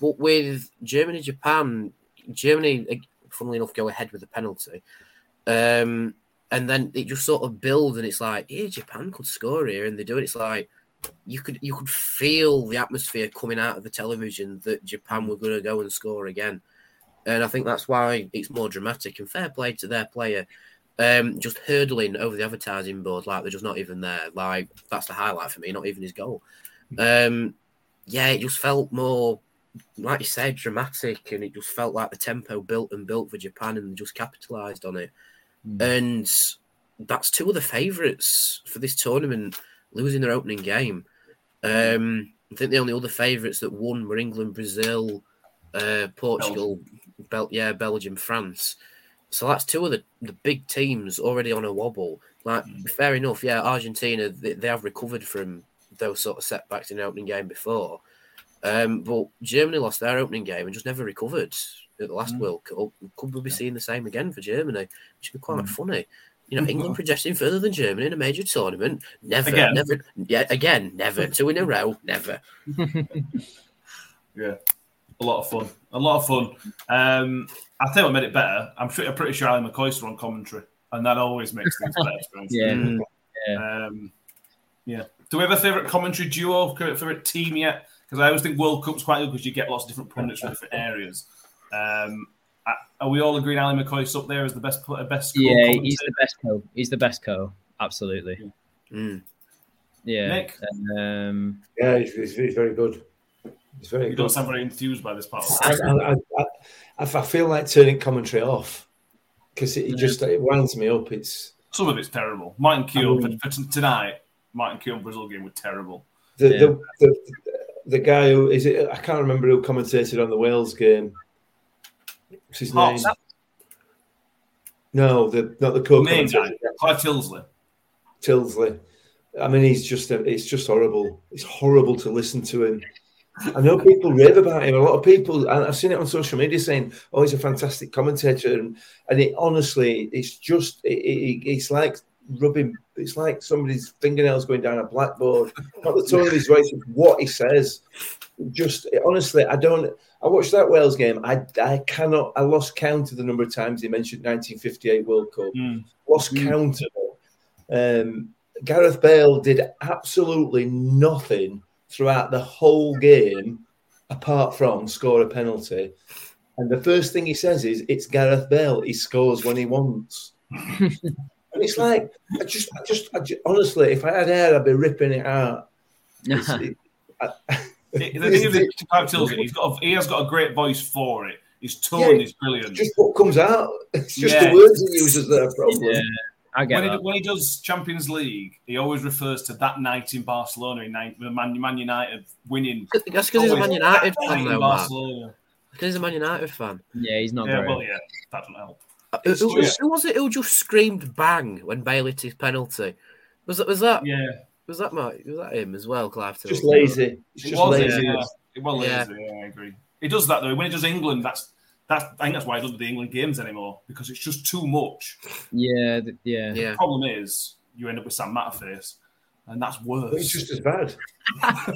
but with Germany, Japan, Germany, funnily enough, go ahead with the penalty. Um, and then it just sort of builds, and it's like, yeah, Japan could score here, and they do it. It's like you could you could feel the atmosphere coming out of the television that Japan were going to go and score again, and I think that's why it's more dramatic. And fair play to their player. um, just hurdling over the advertising board like they're just not even there. Like that's the highlight for me, not even his goal. Um, yeah, it just felt more, like you said, dramatic, and it just felt like the tempo built and built for Japan, and just capitalised on it. Mm. And that's two of the favourites for this tournament losing their opening game. Um, I think the only other favourites that won were England, Brazil, uh, Portugal, Bel- yeah, Belgium, France. So that's two of the, the big teams already on a wobble. Like, fair enough, yeah, Argentina, they, they have recovered from those sort of setbacks in the opening game before. Um, but Germany lost their opening game and just never recovered at the last Mm. World Cup. Could we be seeing the same again for Germany? Which would be quite Mm. funny. You know, England progressing further than Germany in a major tournament. Never, Again. never, yeah, again, never. Two in a row, never. Yeah, a lot of fun. A lot of fun. Um, I think what made it better. I'm, sure, I'm pretty sure Ally McCoist on commentary, and that always makes things better. to be honest. Yeah. Mm. Yeah. Um, yeah. Do we have a favourite commentary duo, favourite team yet? Because I always think World Cup's quite good because you get lots of different pundits from different areas. Um, are- are we all agreeing Ally McCoist up there as the best pl- best? Yeah, co-commentator? he's the best co. He's the best co. Absolutely. Mm. Yeah. Nick? Um, Yeah, he's, he's, he's very good. He's very You good. don't sound very enthused by this part. Of I. I, I, I, I feel like turning commentary off because it, it just it winds me up. It's Some of it's terrible. Martin Keown for, for t- tonight. Martin Keown Brazil game was terrible. the, Yeah. the, the the guy who is it? I can't remember who commentated on the Wales game. What's his Hobbs. name? No, the not the co Main guy. Clive Tyldesley. Tyldesley. I mean, he's just a, it's just horrible. It's horrible to listen to him. I know people rave about him. A lot of people, and I've seen it on social media saying, "Oh, he's a fantastic commentator," and and it honestly, it's just it, it, it's like rubbing. It's like somebody's fingernails going down a blackboard. Not the tone of his voice, what he says. Just honestly, I don't. I watched that Wales game. I I cannot. I lost count of the number of times he mentioned 1958 World Cup. Mm. Lost count of it. Um, Gareth Bale did absolutely nothing throughout the whole game apart from score a penalty. And the first thing he says is, "It's Gareth Bale. He scores when he wants." and it's like, I just, I just, I just, honestly, if I had hair, I'd be ripping it out. It's- it- I- The thing is, with Clive Tyldesley, he's got a, he has got a great voice for it. His tone Yeah, is brilliant. just what comes out. It's just Yeah. the words he uses that are problem. yeah. I get when he, when he does Champions League, he always refers to that night in Barcelona in nine, Man, Man United winning. That's because he's a Man United fan, though, Barcelona. Because he's a Man United fan. Yeah, he's not Yeah, great. well, yeah, that doesn't help. Who, It's who, weird. who was it who just screamed bang when Bailey took his penalty? Was that was that Yeah, was that Mark? Was that him as well, Clive? Just lazy. It's it just was lazy. Yeah. It was Yeah. lazy. Yeah, I agree. He does that though. When he does England, that's that's. I think that's why he doesn't do the England games anymore because it's just too much. Yeah, th- yeah. Yeah. The problem is you end up with Sam Matterface, and that's worse. But it's just as bad.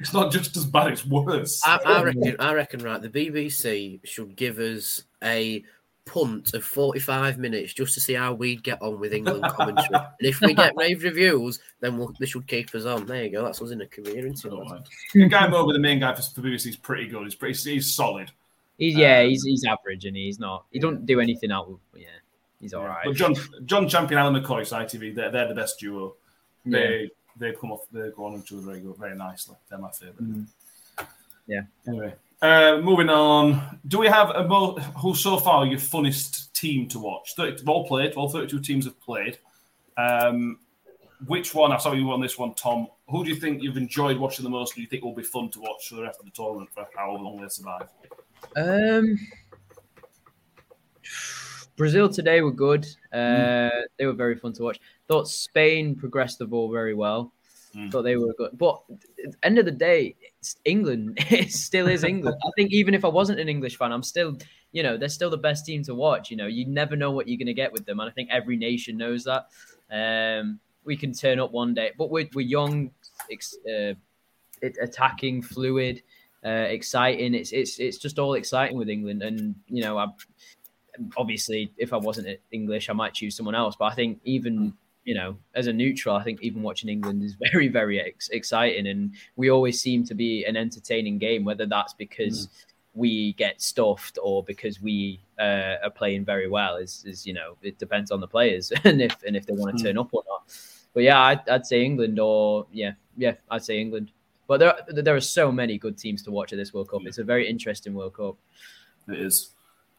It's not just as bad; it's worse. I, I reckon. I reckon. Right, the BBC should give us a punt of forty-five minutes just to see how we'd get on with England commentary. and if we get rave reviews, then we'll, they should keep us on. There you go. That's us in a career, isn't I don't it? mind. The guy over the main guy for, for BBC is pretty good. He's pretty. He's solid. He's yeah, Um, he's he's average and he's not. He don't do anything out. Of, yeah, he's all right. But John John Champion, Alan McCoy, so ITV, they're, they're the best duo. They they come off. They go on each other very good, very nicely. They're my favorite. Mm. Yeah. Anyway, uh, moving on. Do we have a mo- who so far your funnest team to watch? 30, they've all played. All thirty-two teams have played. Um, which one? I saw you on this one, Tom. Who do you think you've enjoyed watching the most? Do you think will be fun to watch for the rest of the tournament for how long they survive? Um, Brazil today were good. Uh, They were very fun to watch. Thought Spain progressed the ball very well. Mm. Thought they were good, but at the end of the day, England. It still is England. I think even if I wasn't an English fan, I'm still, you know, they're still the best team to watch. You know, you never know what you're going to get with them, and I think every nation knows that. Um, we can turn up one day, but we're, we're young, uh, attacking, fluid, uh, exciting. It's it's it's just all exciting with England, and you know, I obviously if I wasn't English, I might choose someone else. But I think even you know, as a neutral, I think even watching England is very very ex- exciting, and we always seem to be an entertaining game. Whether that's because we get stuffed or because we uh, are playing very well. Is is you know it depends on the players and if and if they want to turn up or not. But yeah, I'd, I'd say England or yeah yeah I'd say England. But there there are so many good teams to watch at this World Cup. It's a very interesting World Cup. It is.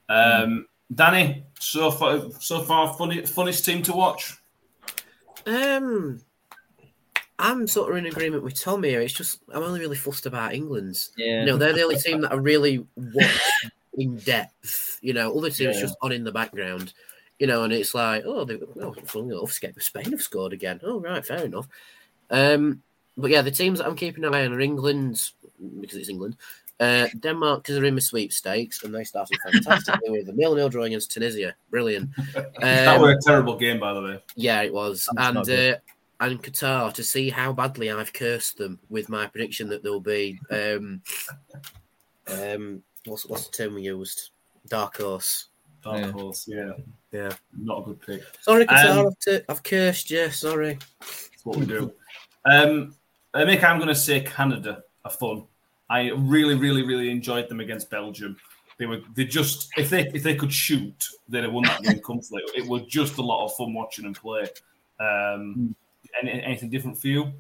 Um, Danny, so far, so far, funny, funniest team to watch. Um, I'm sort of in agreement with Tom here. It's just I'm only really fussed about England's. Yeah. You know, they're the only team that I really watch in depth. You know, other teams Yeah. just on in the background. You know, and it's like, oh, they, oh, funny enough, Spain have scored again. Oh, right, fair enough. Um, but yeah, the teams that I'm keeping an eye on are England because it's England. Uh, Denmark because they're in the sweepstakes and they started fantastically with a nil-nil draw against Tunisia. Brilliant. that Um, was a terrible game, by the way. yeah, it was. That's and uh, and Qatar to see how badly I've cursed them with my prediction that there'll be um um what's what's the term we used? Dark horse. Dark Yeah. horse, yeah, Yeah. not a good pick. Sorry, Qatar, Um, I've, t- I've cursed you. Sorry. That's what we do. Um, Mick, I'm going to say Canada are fun. I really, really, really enjoyed them against Belgium. They were they just if they if they could shoot, they'd have won that game comfortably. It was just a lot of fun watching them play. Um, any, anything different for you?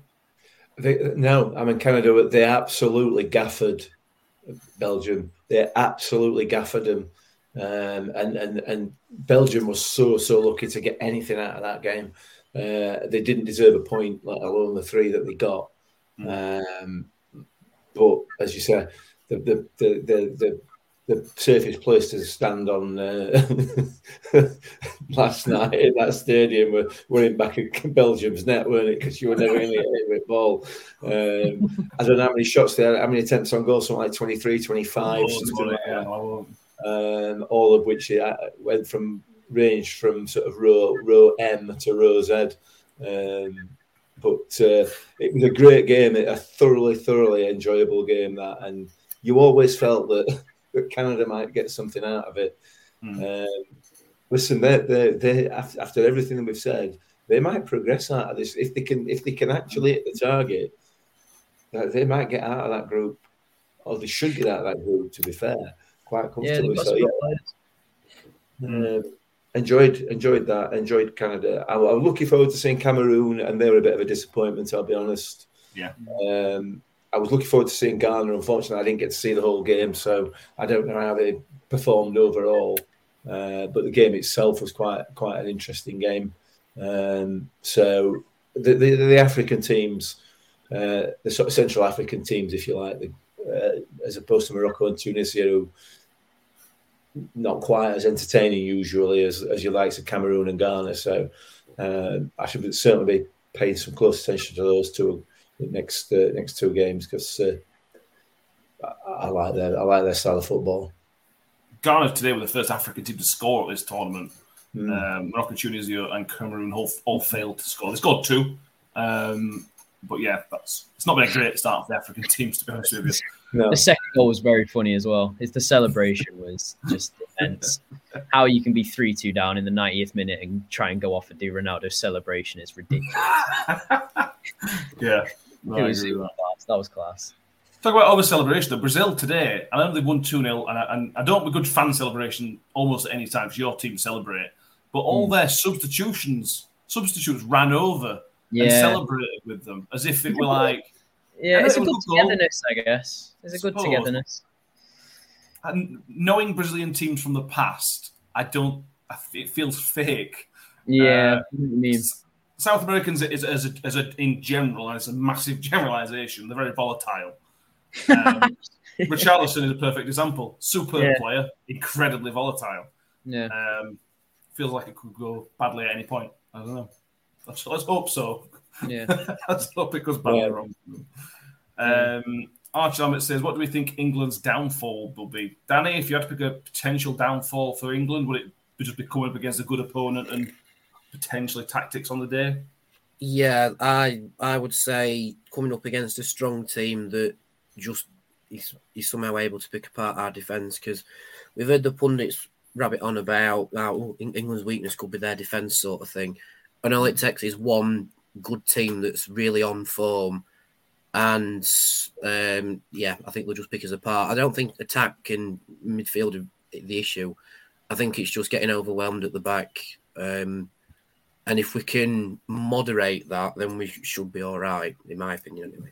They, no, I'm in Canada. They absolutely gaffed Belgium. They absolutely gaffed them, um, and and and Belgium was so so lucky to get anything out of that game. Uh, they didn't deserve a point, let alone the three that they got. Um, but as you say, the the the the, the the safest place to stand on uh, last night in that stadium were, were in back of Belgium's net, weren't it? Because you were never get hit with ball. Um, I don't know how many shots there, how many attempts on goal, something like 23, 25, Loads, something like? Yeah, that. I. Um, all of which uh, went from range from sort of row row M to row Z. Um, but uh, it was a great game, a thoroughly, thoroughly enjoyable game. That, and you always felt that, that Canada might get something out of it. Hmm. Um, listen, they, they, they, after, after everything that we've said, they might progress out of this if they can. If they can actually hit the target, that they might get out of that group, or they should get out of that group. To be fair, quite comfortably. they've got so, yeah, good players. um, enjoyed enjoyed that. Enjoyed Canada. I, I'm looking forward to seeing Cameroon, and they were a bit of a disappointment. I'll be honest. Yeah. Um, I was looking forward to seeing Ghana. Unfortunately, I didn't get to see the whole game, so I don't know how they performed overall. Uh, but the game itself was quite quite an interesting game. Um, so the, the the African teams, uh, the sort of Central African teams, if you like, the, uh, as opposed to Morocco and Tunisia, who not quite as entertaining usually as, as your likes of Cameroon and Ghana. So uh, I should certainly be paying some close attention to those two next uh, next two games because uh, I, I like their I like their style of football. Ghana today were the first African team to score at this tournament. Um, Morocco, Tunisia, and Cameroon all, all failed to score. They scored two. Um, but yeah, that's it's not been a great start for the African teams, to be honest with you. No. The second goal was very funny as well. It's the celebration was just immense. How you can be three two down in the 90th minute and try and go off and do Ronaldo's celebration is ridiculous. Yeah, no, it was, it was that. class. That was class. Talk about over celebration. though. Brazil today, I know they won 2 0, and, I- and I don't have a good fan celebration almost at any time because your team celebrate. But all Hmm. their substitutions, substitutes ran over and celebrated with them as if it were like. Yeah, I it's a good good goal. togetherness, I guess. There's a good Suppose. togetherness. And knowing Brazilian teams from the past, I don't. I f- It feels fake. Yeah, Uh, I know what you mean. South Americans is as a, as a in general, and it's a massive generalization. They're very volatile. Um, Richarlison is a perfect example. Superb Yeah. player, incredibly volatile. Yeah. Um, feels like it could go badly at any point. I don't know. Let's, let's hope so. Yeah. let's hope it goes badly Yeah. wrong. Um, Emmett says, "What do we think England's downfall will be?" Danny, if you had to pick a potential downfall for England, would it just be coming up against a good opponent and potentially tactics on the day? Yeah, I I would say coming up against a strong team that just is, is somehow able to pick apart our defence because we've heard the pundits rabbit on about how Eng- England's weakness could be their defence sort of thing. And all it takes is one good team that's really on form and um, yeah, I think they'll just pick us apart. I don't think attack and midfield are the issue. I think it's just getting overwhelmed at the back. Um, and if we can moderate that, then we should be all right, in my opinion, anyway.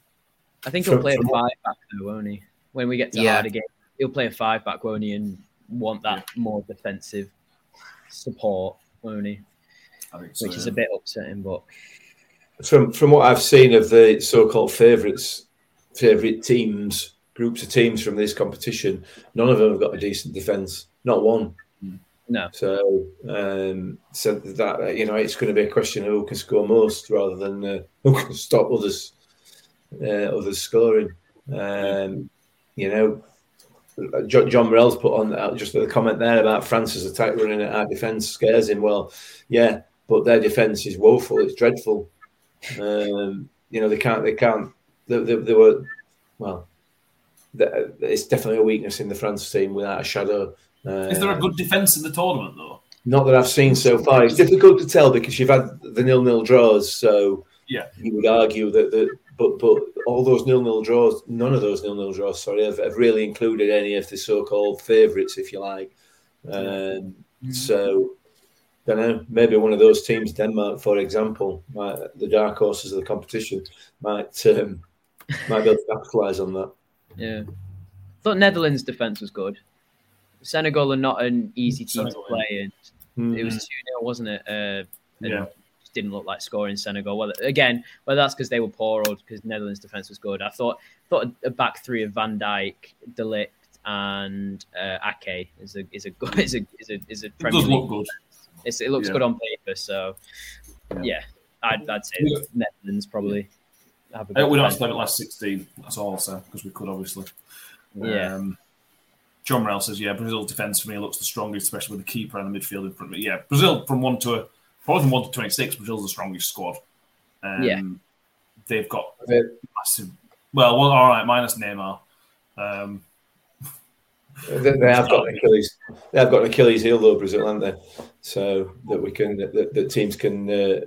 I think he'll play a five back though, won't he? When we get to Yeah. harder games, he'll play a five back, won't he? And want that more defensive support, won't he? I think so, Which is yeah. a bit upsetting, but From from what I've seen of the so-called favourites, favourite teams, groups of teams from this competition, none of them have got a decent defence. Not one. no. So, um, so that you know, it's going to be a question of who can score most rather than uh, who can stop others, uh, others scoring. Um, you know, John Morell's put on uh, just a comment there about France's attack running at our defence scares him. Well, yeah, but their defence is woeful. It's dreadful. Um, you know, they can't. They can't. They, they, they were well. the- It's definitely a weakness in the France team without a shadow. Is there a Um, good defence in the tournament though? not that I've seen so far. It's difficult to tell because you've had the nil-nil draws, so Yeah. you would argue that the but but all those nil-nil draws, none of those nil-nil draws, sorry, have, have really included any of the so-called favourites, if you like. Um, So, don't know. Maybe one of those teams, Denmark, for example, might, the dark horses of the competition, might um, might be able to capitalise on that. Yeah. I thought Netherlands' defense was good. Senegal are not an easy team Senegal, to play, and it was Mhm. 2 0, wasn't it? Uh, and Yeah. just didn't look like scoring Senegal. Well, again, whether that's because they were poor or because Netherlands' defense was good. I thought thought a back three of Van Dijk, De Ligt, and uh, Ake is a is a good is a is a is a It does look good. It's, it looks Yeah. good on paper, so yeah, I'd, I'd say Yeah. Netherlands probably. Have a Uh, we don't have to play it last 16. That's all I'll say because we could obviously. Yeah. Um, John Morell says, yeah, Brazil defence for me looks the strongest, especially with the keeper and the midfield in front of it. Yeah, Brazil from one to probably from one to 26, Brazil's the strongest squad. Um, Yeah. They've got massive. Well, well, all right, minus Neymar. Um, They, they have got an Achilles. They have got an Achilles heel though, Brazil, haven't they? So that we can that, that, teams can. Uh,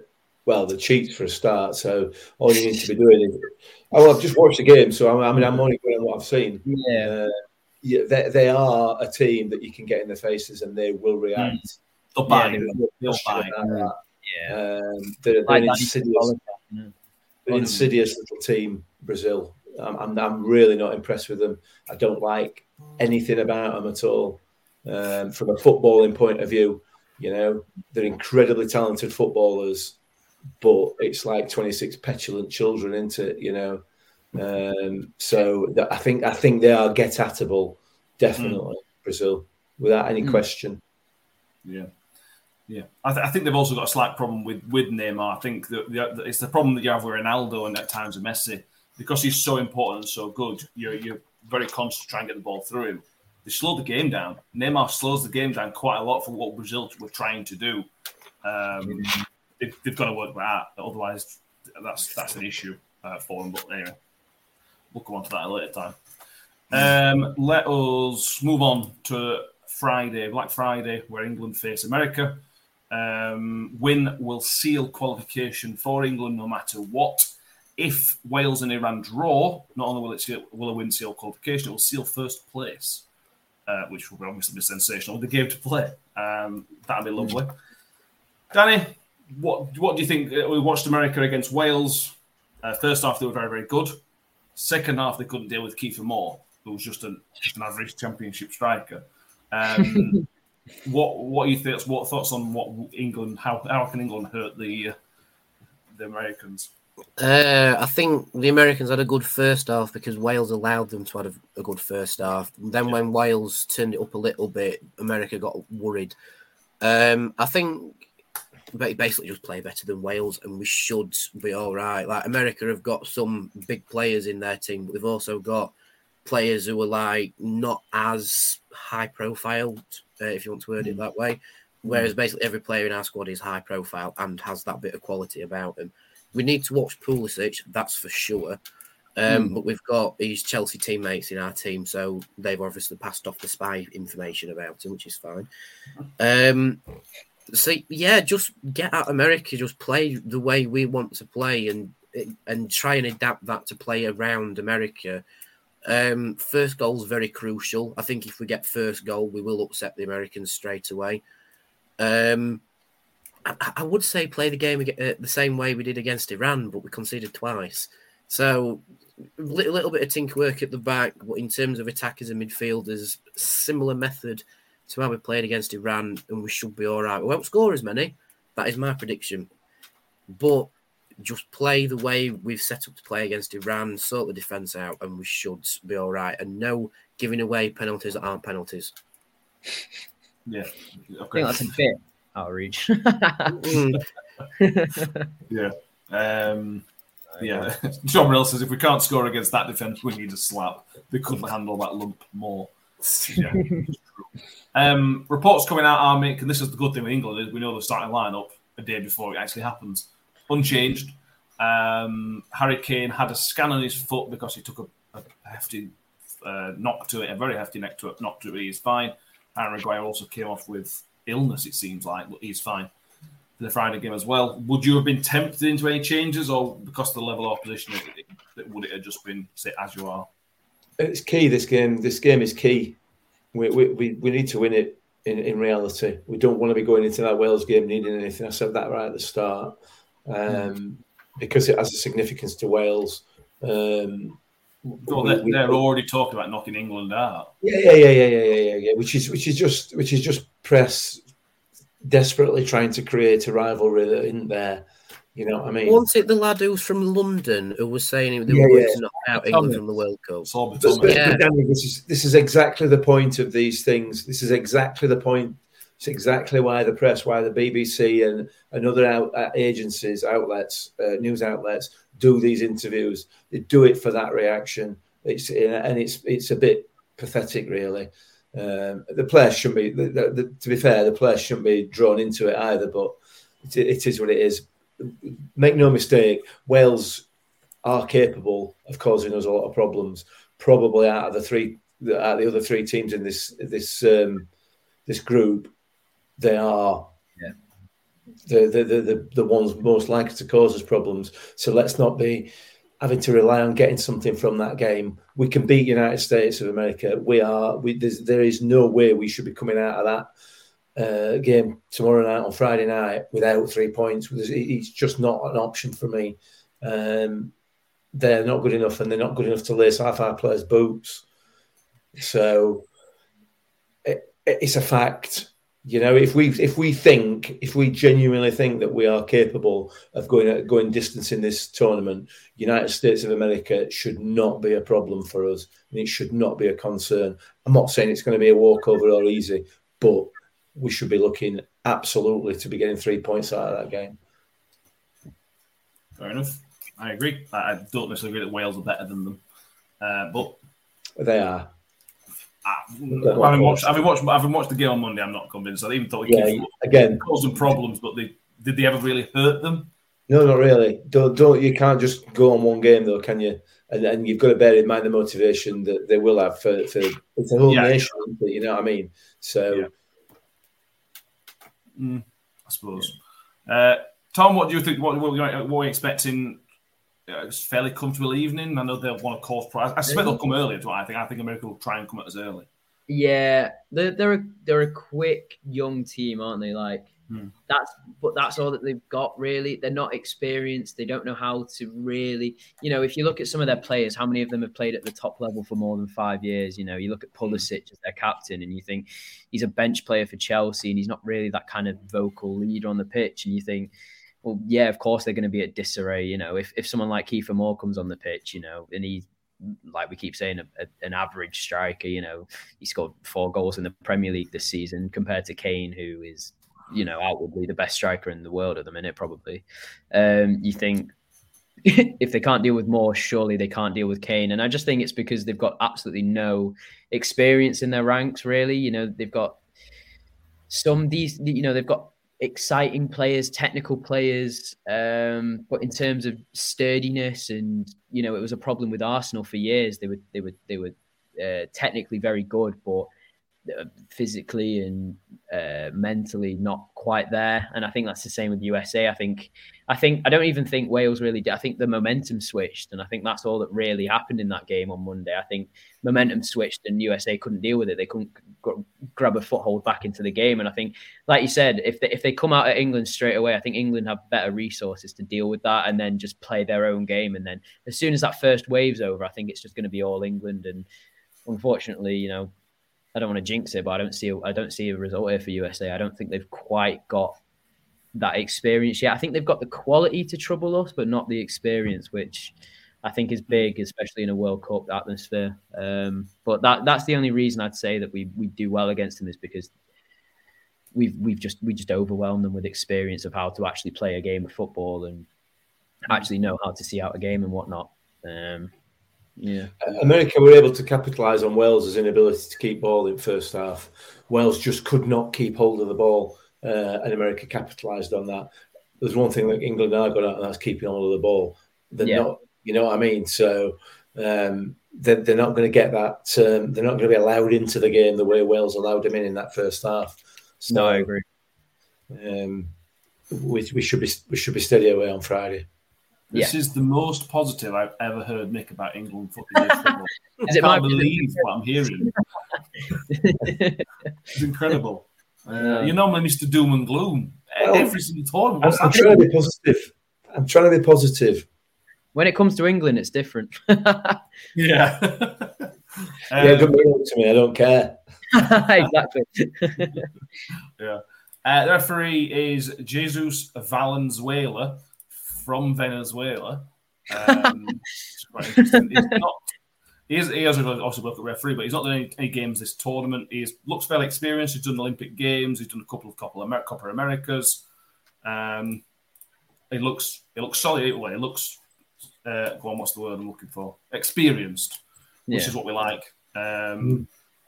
well, the cheats for a start. So all you need to be doing is. Oh, well, I've just watched the game, so I'm, I mean, I'm only going on what I've seen. Yeah. Uh, yeah, they, they are a team that you can get in their faces and they will react. they'll Yeah, buy they it. will. They'll Question buy it. about that. Yeah. Um, they're, they're Like an insidious, an insidious little team, Brazil. I'm, I'm, I'm really not impressed with them. I don't like anything about them at all. Um, from a footballing point of view, you know, they're incredibly talented footballers, but it's like 26 petulant children, isn't it? You know, um, so that, I think I think they are get atable, definitely Brazil, without any Mm. question. Yeah. Yeah, I, th- I think they've also got a slight problem with with Neymar. I think that the, it's the problem that you have with Ronaldo and at times with Messi because he's so important and so good. You're you're very conscious to try and get the ball through him. They slow the game down. Neymar slows the game down quite a lot for what Brazil were trying to do. Um, they've, they've got to work with that. Otherwise, that's that's an issue uh, for them. But anyway, we'll come on to that at a later time. Um, let us move on to Friday, Black Friday, where England face America. Um, win will seal qualification for England no matter what. If Wales and Iran draw, not only will it seal, will a win seal qualification, it will seal first place, uh, which will obviously be sensational the game to play. Um, that'd be lovely. Danny, what what do you think? Uh, We watched America against Wales. Uh, first half, they were very, very good. Second half, they couldn't deal with Kieffer Moore, who was just an, just an average championship striker. Um, what what are you thoughts? What thoughts on what England? How how can England hurt the uh, the Americans? Uh, I think the Americans had a good first half because Wales allowed them to have a, a good first half. Then when Wales turned it up a little bit, America got worried. Um, I think ba- basically just play better than Wales, and we should be all right. Like America have got some big players in their team, but they've also got players who are like not as high profile, uh, if you want to word it that way. Whereas basically every player in our squad is high profile and has that bit of quality about him. We need to watch Pulisic, that's for sure. Um, Hmm. But we've got these Chelsea teammates in our team, so they've obviously passed off the spy information about him, which is fine. Um, so yeah, just get out America, just play the way we want to play, and and try and adapt that to play around America. Um, first goal is very crucial. I think if we get first goal, we will upset the Americans straight away. Um, I, I, would say play the game uh, the same way we did against Iran, but we conceded twice. So a little, little bit of tinker work at the back, but in terms of attackers and midfielders, similar method to how we played against Iran, and we should be all right. We won't score as many. That is my prediction. But just play the way we've set up to play against Iran, sort the defence out, and we should be all right. And no giving away penalties that aren't penalties. Yeah, okay. I think that's a bit outreach. yeah, um, yeah. John Morell says if we can't score against that defence, we need a slap. They couldn't handle that lump Moore. Yeah, um, reports coming out are making this is the good thing with England is we know the starting lineup a day before it actually happens unchanged. Um, Harry Kane had a scan on his foot because he took a, a hefty uh, knock to it, a very hefty neck to it, knock to it. He's fine. Aaron Maguire also came off with illness, it seems like, but he's fine for the Friday game as well. Would you have been tempted into any changes, or because of the level of opposition, it, it, would it have just been sit as you are? It's key. This game. This game is key. We we, we, we need to win it. In, in reality, we don't want to be going into that Wales game needing anything. I said that right at the start um, because it has a significance to Wales. Um, well, they're, we, they're, already talking about knocking England out. Yeah, yeah, yeah, yeah, yeah, yeah, yeah. Which is which is just which is just press desperately trying to create a rivalry that isn't there. You know what I mean? Wasn't it the lad who was from London who was saying they yeah, were yeah. to knock out England from the World Cup? But, but, yeah. Danny, this is this is exactly the point of these things. This is exactly the point it's exactly why the press, why the BBC and, and other out, uh, agencies, outlets, uh, news outlets do these interviews. They do it for that reaction. It's and it's it's a bit pathetic, really. Um, the players shouldn't be. The, the, the, to be fair, the players shouldn't be drawn into it either. But it, it is what it is. Make no mistake, Wales are capable of causing us a lot of problems. Probably out of the three, out of the other three teams in this this um, this group, they are. The, the, the, the, ones most likely to cause us problems. So let's not be having to rely on getting something from that game. We can beat United States of America. We are. We, there is no way we should be coming out of that uh, game tomorrow night on Friday night without three points. It's just not an option for me. Um, they're not good enough, and they're not good enough to lace half our players' boots. So it, it's a fact. You know, if we if we think if we genuinely think that we are capable of going going distance in this tournament, United States of America should not be a problem for us, and it should not be a concern. I'm not saying it's going to be a walkover or easy, but we should be looking absolutely to be getting three points out of that game. Fair enough. I agree. I don't necessarily agree that Wales are better than them, uh, but they are. Having watched, having watched, having watched the game on Monday, I'm not convinced. I even thought yeah, again causing problems, but they did they ever really hurt them? No, not really. Don't don't you can't just go on one game though, can you? And, and you've got to bear in mind the motivation that they will have for, for it's a whole yeah, nation, you know what I mean? So, yeah. mm, I suppose. Uh, Tom, what do you think? What, what, what are we expecting it's fairly comfortable evening. I know they'll want to cause prize. I suspect they'll come early. Is what I think. I think America will try and come at us early. Yeah, they're they're a, they're a quick young team, aren't they? Like hmm. that's but that's all that they've got really. They're not experienced. They don't know how to really. You know, if you look at some of their players, how many of them have played at the top level for more than five years? You know, you look at Pulisic as their captain, and you think he's a bench player for Chelsea, and he's not really that kind of vocal leader on the pitch, and you think well, yeah, of course they're going to be at disarray. You know, if, if someone like Kieffer Moore comes on the pitch, you know, and he's like we keep saying, a, a, an average striker. You know, he scored four goals in the Premier League this season compared to Kane, who is, you know, outwardly the best striker in the world at the minute, probably. Um, you think if they can't deal with Moore, surely they can't deal with Kane. And I just think it's because they've got absolutely no experience in their ranks, really. You know, they've got some these, you know, they've got exciting players, technical players, um, but in terms of sturdiness and you know, it was a problem with Arsenal for years. They were they were they were uh, technically very good, but uh, physically and uh, mentally not quite there. And I think that's the same with USA. I think I think I don't even think Wales really did. I think the momentum switched, and I think that's all that really happened in that game on Monday. I think momentum switched, and USA couldn't deal with it. They couldn't g- grab a foothold back into the game. And I think, like you said, if they, if they come out at England straight away, I think England have better resources to deal with that, and then just play their own game. And then as soon as that first wave's over, I think it's just going to be all England. And unfortunately, you know, I don't want to jinx it, but I don't see I don't see a result here for USA. I don't think they've quite got that experience yet. I think they've got the quality to trouble us, but not the experience, which I think is big, especially in a World Cup atmosphere. Um, but that that's the only reason I'd say that we we do well against them is because we've we've just we just overwhelmed them with experience of how to actually play a game of football and actually know how to see out a game and whatnot. Um, yeah. America were able to capitalise on Wales' inability to keep ball in first half. Wales just could not keep hold of the ball uh, and America capitalised on that. There's one thing that England are good at, and that's keeping hold of the ball. They're Yeah. not, you know what I mean? So um, they're, they're not going to get that. Um, they're not going to be allowed into the game the way Wales allowed them in in that first half. So, No, I agree. Um, we, we should be we should be steady away on Friday. This is the most positive I've ever heard Mick about England football. football. Is it I can't believe what I'm hearing. it's incredible. Uh, you're normally Mr. Doom and Gloom. Well, Every single tournament. I'm, I'm trying to be positive. I'm trying to be positive. When it comes to England, it's different. Yeah. yeah, Um, don't bring it up to me. I don't care. exactly. Yeah. Uh, the referee is Jesus Valenzuela from Venezuela. Um, it's quite interesting. He's not, he, is, he has obviously worked at referee, but he's not done any, any games this tournament. He looks fairly experienced. He's done Olympic Games. He's done a couple of couple of Amer- Copa Americas. Um, he looks he looks solid. Well, he looks uh, go on. What's the word I'm looking for? Experienced, which Yeah. is what we like. Um,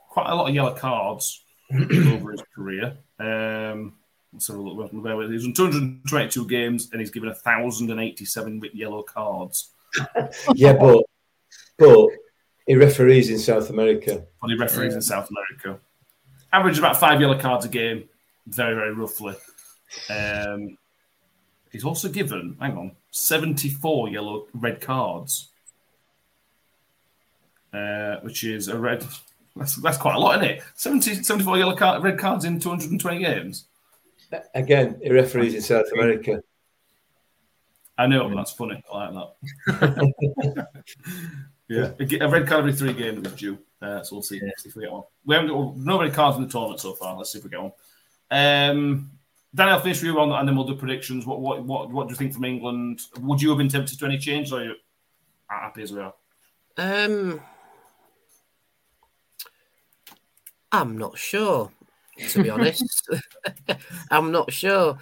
quite a lot of yellow cards over his career. Um, let's have a look. He's done 222 games and he's given 1,087 yellow cards. Yeah, but but he referees in South America. But he referees in South America. Average about five yellow cards a game, very, very roughly. Um, he's also given, hang on, 74 yellow red cards, uh, which is a red. That's, that's quite a lot, isn't it? 70, 74 yellow card, red cards in 220 games. Again, he referees in South America. I know, but that's funny. I like that. yeah, a red card every three games is due. Uh, so we'll see, see if we get one. We haven't got no red cards in the tournament so far. Let's see if we get one. Um, Daniel, finish with you on that, and then we'll do predictions. What, what, what, what do you think from England? Would you have been tempted to any change, or are you happy as we are? Um, I'm not sure, to be honest. I'm not sure.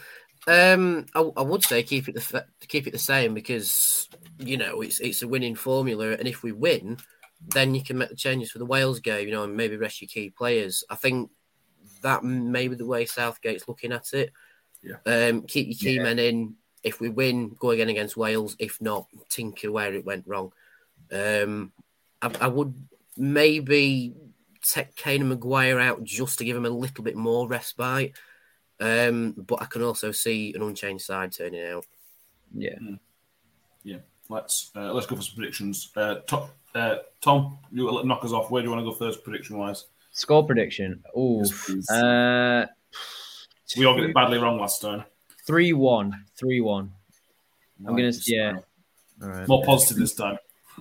Um, I, I would say keep it the keep it the same because you know it's it's a winning formula, and if we win, then you can make the changes for the Wales game. You know, and maybe rest your key players. I think that may be the way Southgate's looking at it. Yeah. Um, keep your key men in. If we win, go again against Wales. If not, tinker where it went wrong. Um, I, I would maybe take Kane and Maguire out just to give him a little bit more respite. Um, but I can also see an unchanged side turning out. Yeah. Yeah. Let's uh, let's go for some predictions. Uh, Tom, uh, Tom, you knock us off. Where do you want to go first, prediction wise? Score prediction. Oh, please. uh, We all got it badly wrong last time. three one, three one. I'm gonna, yeah. All right. More positive this time.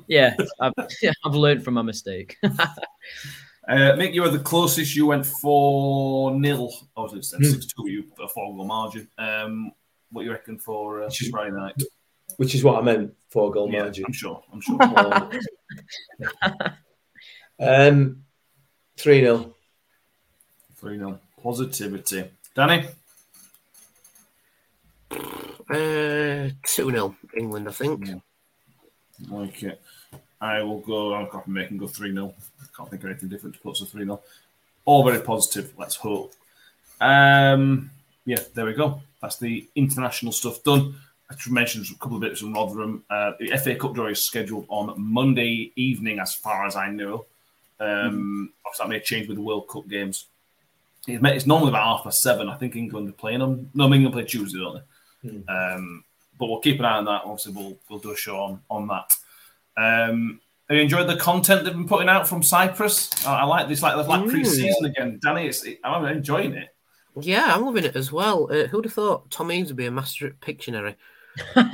Yeah, I've, yeah, I've learned from my mistake. Uh, Mick, you were the closest. You went 4 nil. I was Hmm. 6 2. You put a four goal margin. Um, what you reckon for uh, Friday night? Which is what I meant for goal Yeah, margin. I'm sure. I'm sure. Um, 3 0. 3 0. Positivity. Danny? Uh, 2 0 England, I think. Like it. I will go. I'll copy Mick and go 3 0. Can't think of anything different to put us 3 0. All very positive. Let's hope. Um, yeah, there we go. That's the international stuff done. I should mention a couple of bits from Rotherham. Uh, the FA Cup draw is scheduled on Monday evening, as far as I know. Um, Obviously, that may change with the World Cup games. It's, normally about half past seven. I think England are playing them. No, England play Tuesday, don't they? Um, but we'll keep an eye on that. Obviously, we'll we'll do a show on on that. Um, have you enjoyed the content they've been putting out from Cyprus? I, I like this, like like Mm. pre-season again. Danny, it's, I'm enjoying it. Yeah, I'm loving it as well. Uh, who'd have thought Tom Eaves would be a master at Pictionary? Um,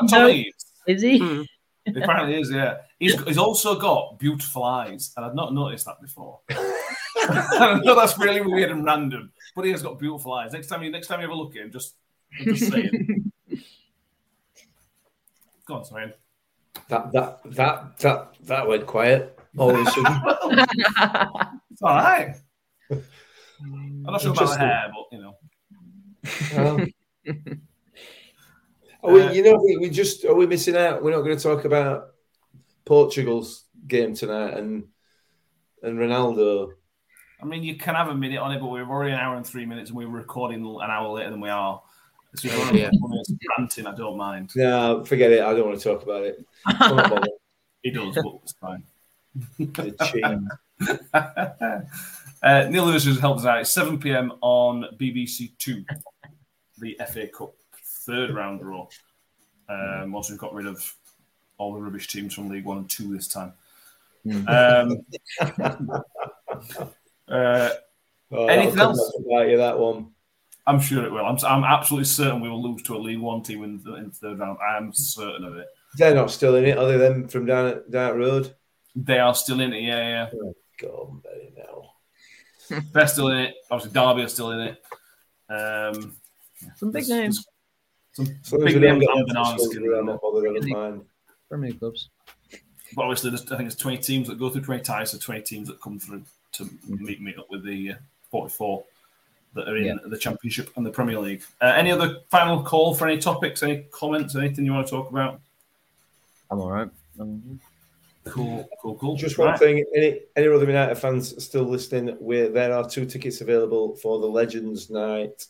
um, Tom Eaves. Is he? mm, He apparently is, yeah. He's, he's also got beautiful eyes, and I've not noticed that before. I know that's really weird and random, but he has got beautiful eyes. Next time you next time you have a look at him, just I'm just. Go on, sorry. That that that that that went quiet all of a sudden. It's all right. I'm not sure about the hair, but you know. Well, are we, you know, we, we just are we missing out? We're not going to talk about Portugal's game tonight and and Ronaldo. I mean, you can have a minute on it, but we're already an hour and three minutes, and we're recording an hour later than we are. So if you want Yeah. to ranting, I don't mind. No, forget it. I don't want to talk about it. I'm. He does, but it's fine. Uh, Neil Lewis has helped us out. It's 7 p.m. on BBC Two, the FA Cup third round draw. Um, once we've got rid of all the rubbish teams from League One and Two this time. Um, uh, Oh, anything else? back to bite you, that one. I'm sure it will. I'm, I'm absolutely certain we will lose to a League One team in the, in the third round. I'm certain of it. They're not still in it, other than from down at down at road. They are still in it. Yeah, yeah. God, very now. They're still in it. Obviously, Derby are still in it. Um, Some big names. Some So big names get and lots of banana schools skin. around, not bothered, I don't mind. Premier clubs. But obviously, I think there's 20 teams that go through 20 ties, so 20 teams that come through to meet meet up with the uh, 44 that are in Yeah. the Championship and the Premier League. Uh, any other final call for any topics, any comments, anything you want to talk about? I'm all right. Um, Cool, cool, cool. Just one Right. thing, any any other United fans still listening? Where there are two tickets available for the Legends Night.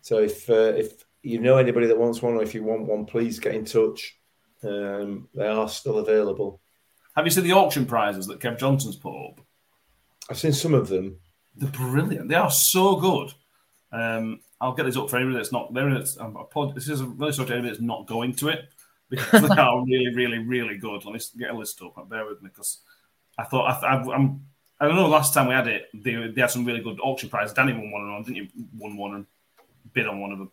So if uh, if you know anybody that wants one, or if you want one, please get in touch. Um, they are still available. Have you seen the auction prizes that Kev Johnson's put up? I've seen some of them. They're brilliant. They are so good. Um, I'll get this up for anybody that's not there. It's, um, apolog- this is a really sorry to anybody that's not going to it because they are really, really, really good. Let me get a list up. Bear with me because I thought I, th- I, I'm. I don't know. Last time we had it, they, they had some really good auction prizes. Danny won one of them, didn't you? Won one and bid on one of them.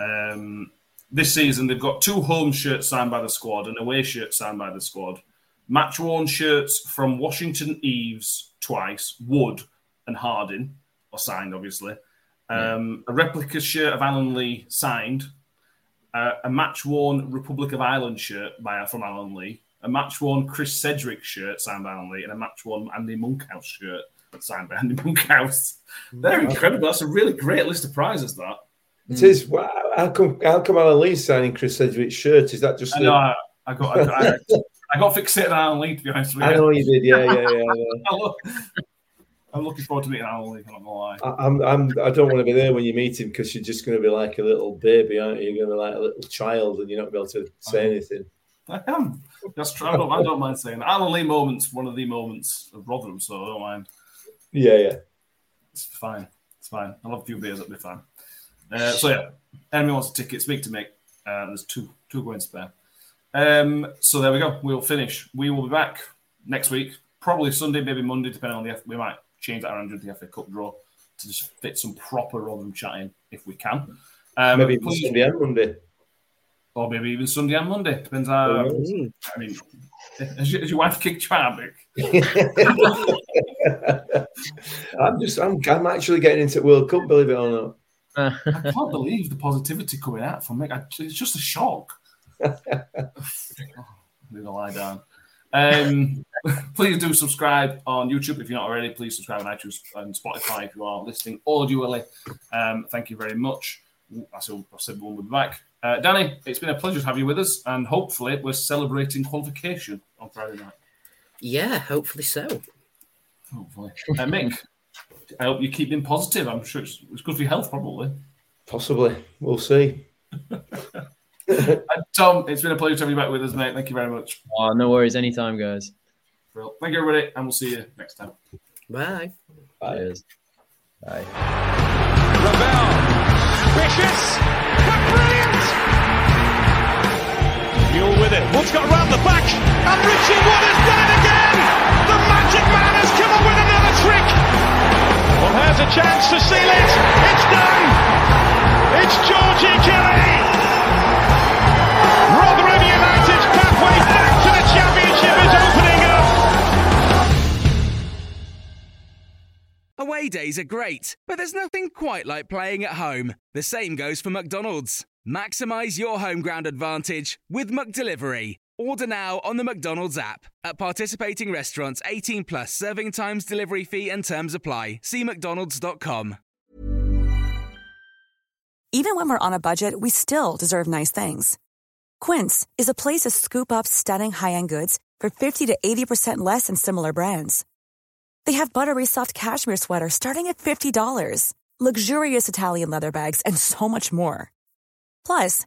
Um, this season, they've got two home shirts signed by the squad, an away shirt signed by the squad, match worn shirts from Washington Eaves twice, Wood and Harding are signed, obviously. Um, a replica shirt of Alan Lee signed, uh, a match worn Republic of Ireland shirt by from Alan Lee, a match worn Chris Sedgwick shirt signed by Alan Lee, and a match worn Andy Monkhouse shirt signed by Andy Monkhouse. They're incredible. That's a really great list of prizes. That Mm. It is. Wow, how come? How come Alan Lee's signing Chris Sedgwick's shirt? Is that just? I know. I, I got. I got, I, I got fixated on Alan Lee. To be honest with you, I know you did. Yeah, yeah, yeah. yeah. I I'm looking forward to meeting Alan Lee. I'm not gonna lie. I- I'm, I'm, I don't want to be there when you meet him because you're just going to be like a little baby, aren't you? You're going to be like a little child, and you're not going to be able to say anything. I am. That's true. I don't, I don't mind saying that. Alan Lee moments, one of the moments of Rotherham, so I don't mind. Yeah, yeah. It's fine. It's fine. I'll have a few beers. That'll be fine. Uh, so yeah, anyone wants a ticket, speak to me. Uh, there's two two going spare. Um, so there we go. We'll finish. We will be back next week, probably Sunday, maybe Monday, depending on the. F- We might change that around during the FA Cup draw to just fit some proper Rotherham chatting if we can. Um, Maybe please- Sunday and Monday. or maybe even Sunday and Monday. Depends how. Mm. I mean, has your, has your wife kicked you out, Mick? I'm just, I'm, I'm actually getting into World Cup, believe it or not. I can't believe the positivity coming out from Mick. I, it's just a shock. I'm gonna lie down. Um, please do subscribe on YouTube if you're not already. Please subscribe on iTunes and Spotify if you are listening audibly. Um, thank you very much. I said, I said we'll be back. Uh, Danny, it's been a pleasure to have you with us, and hopefully we're celebrating qualification on Friday night. Yeah, hopefully so. Hopefully, uh, Mick, I hope you keep being positive. I'm sure it's, it's good for your health, probably. Possibly. We'll see. And Tom, it's been a pleasure to have you back with us, mate. Thank you very much. oh, no worries. Anytime, guys. Well, thank you, everybody, and we'll see you next time. Bye. Cheers. Bye. Ravel. Vicious. But brilliant. Mule with it. Wood's got around the back. And Richie Wood has done it again. The magic man has come up with another trick. Well, here's a chance to seal it. It's done. It's Georgie Kelly. Rotherham United's pathway back to the championship is opening up. Away days are great, but there's nothing quite like playing at home. The same goes for McDonald's. Maximize your home ground advantage with McDelivery. Order now on the McDonald's app. At participating restaurants, 18 plus serving times, delivery fee, and terms apply. See McDonald's.com. Even when we're on a budget, we still deserve nice things. Quince is a place to scoop up stunning high end goods for 50 to 80% less than similar brands. They have buttery soft cashmere sweaters starting at $50, luxurious Italian leather bags, and so much more. Plus,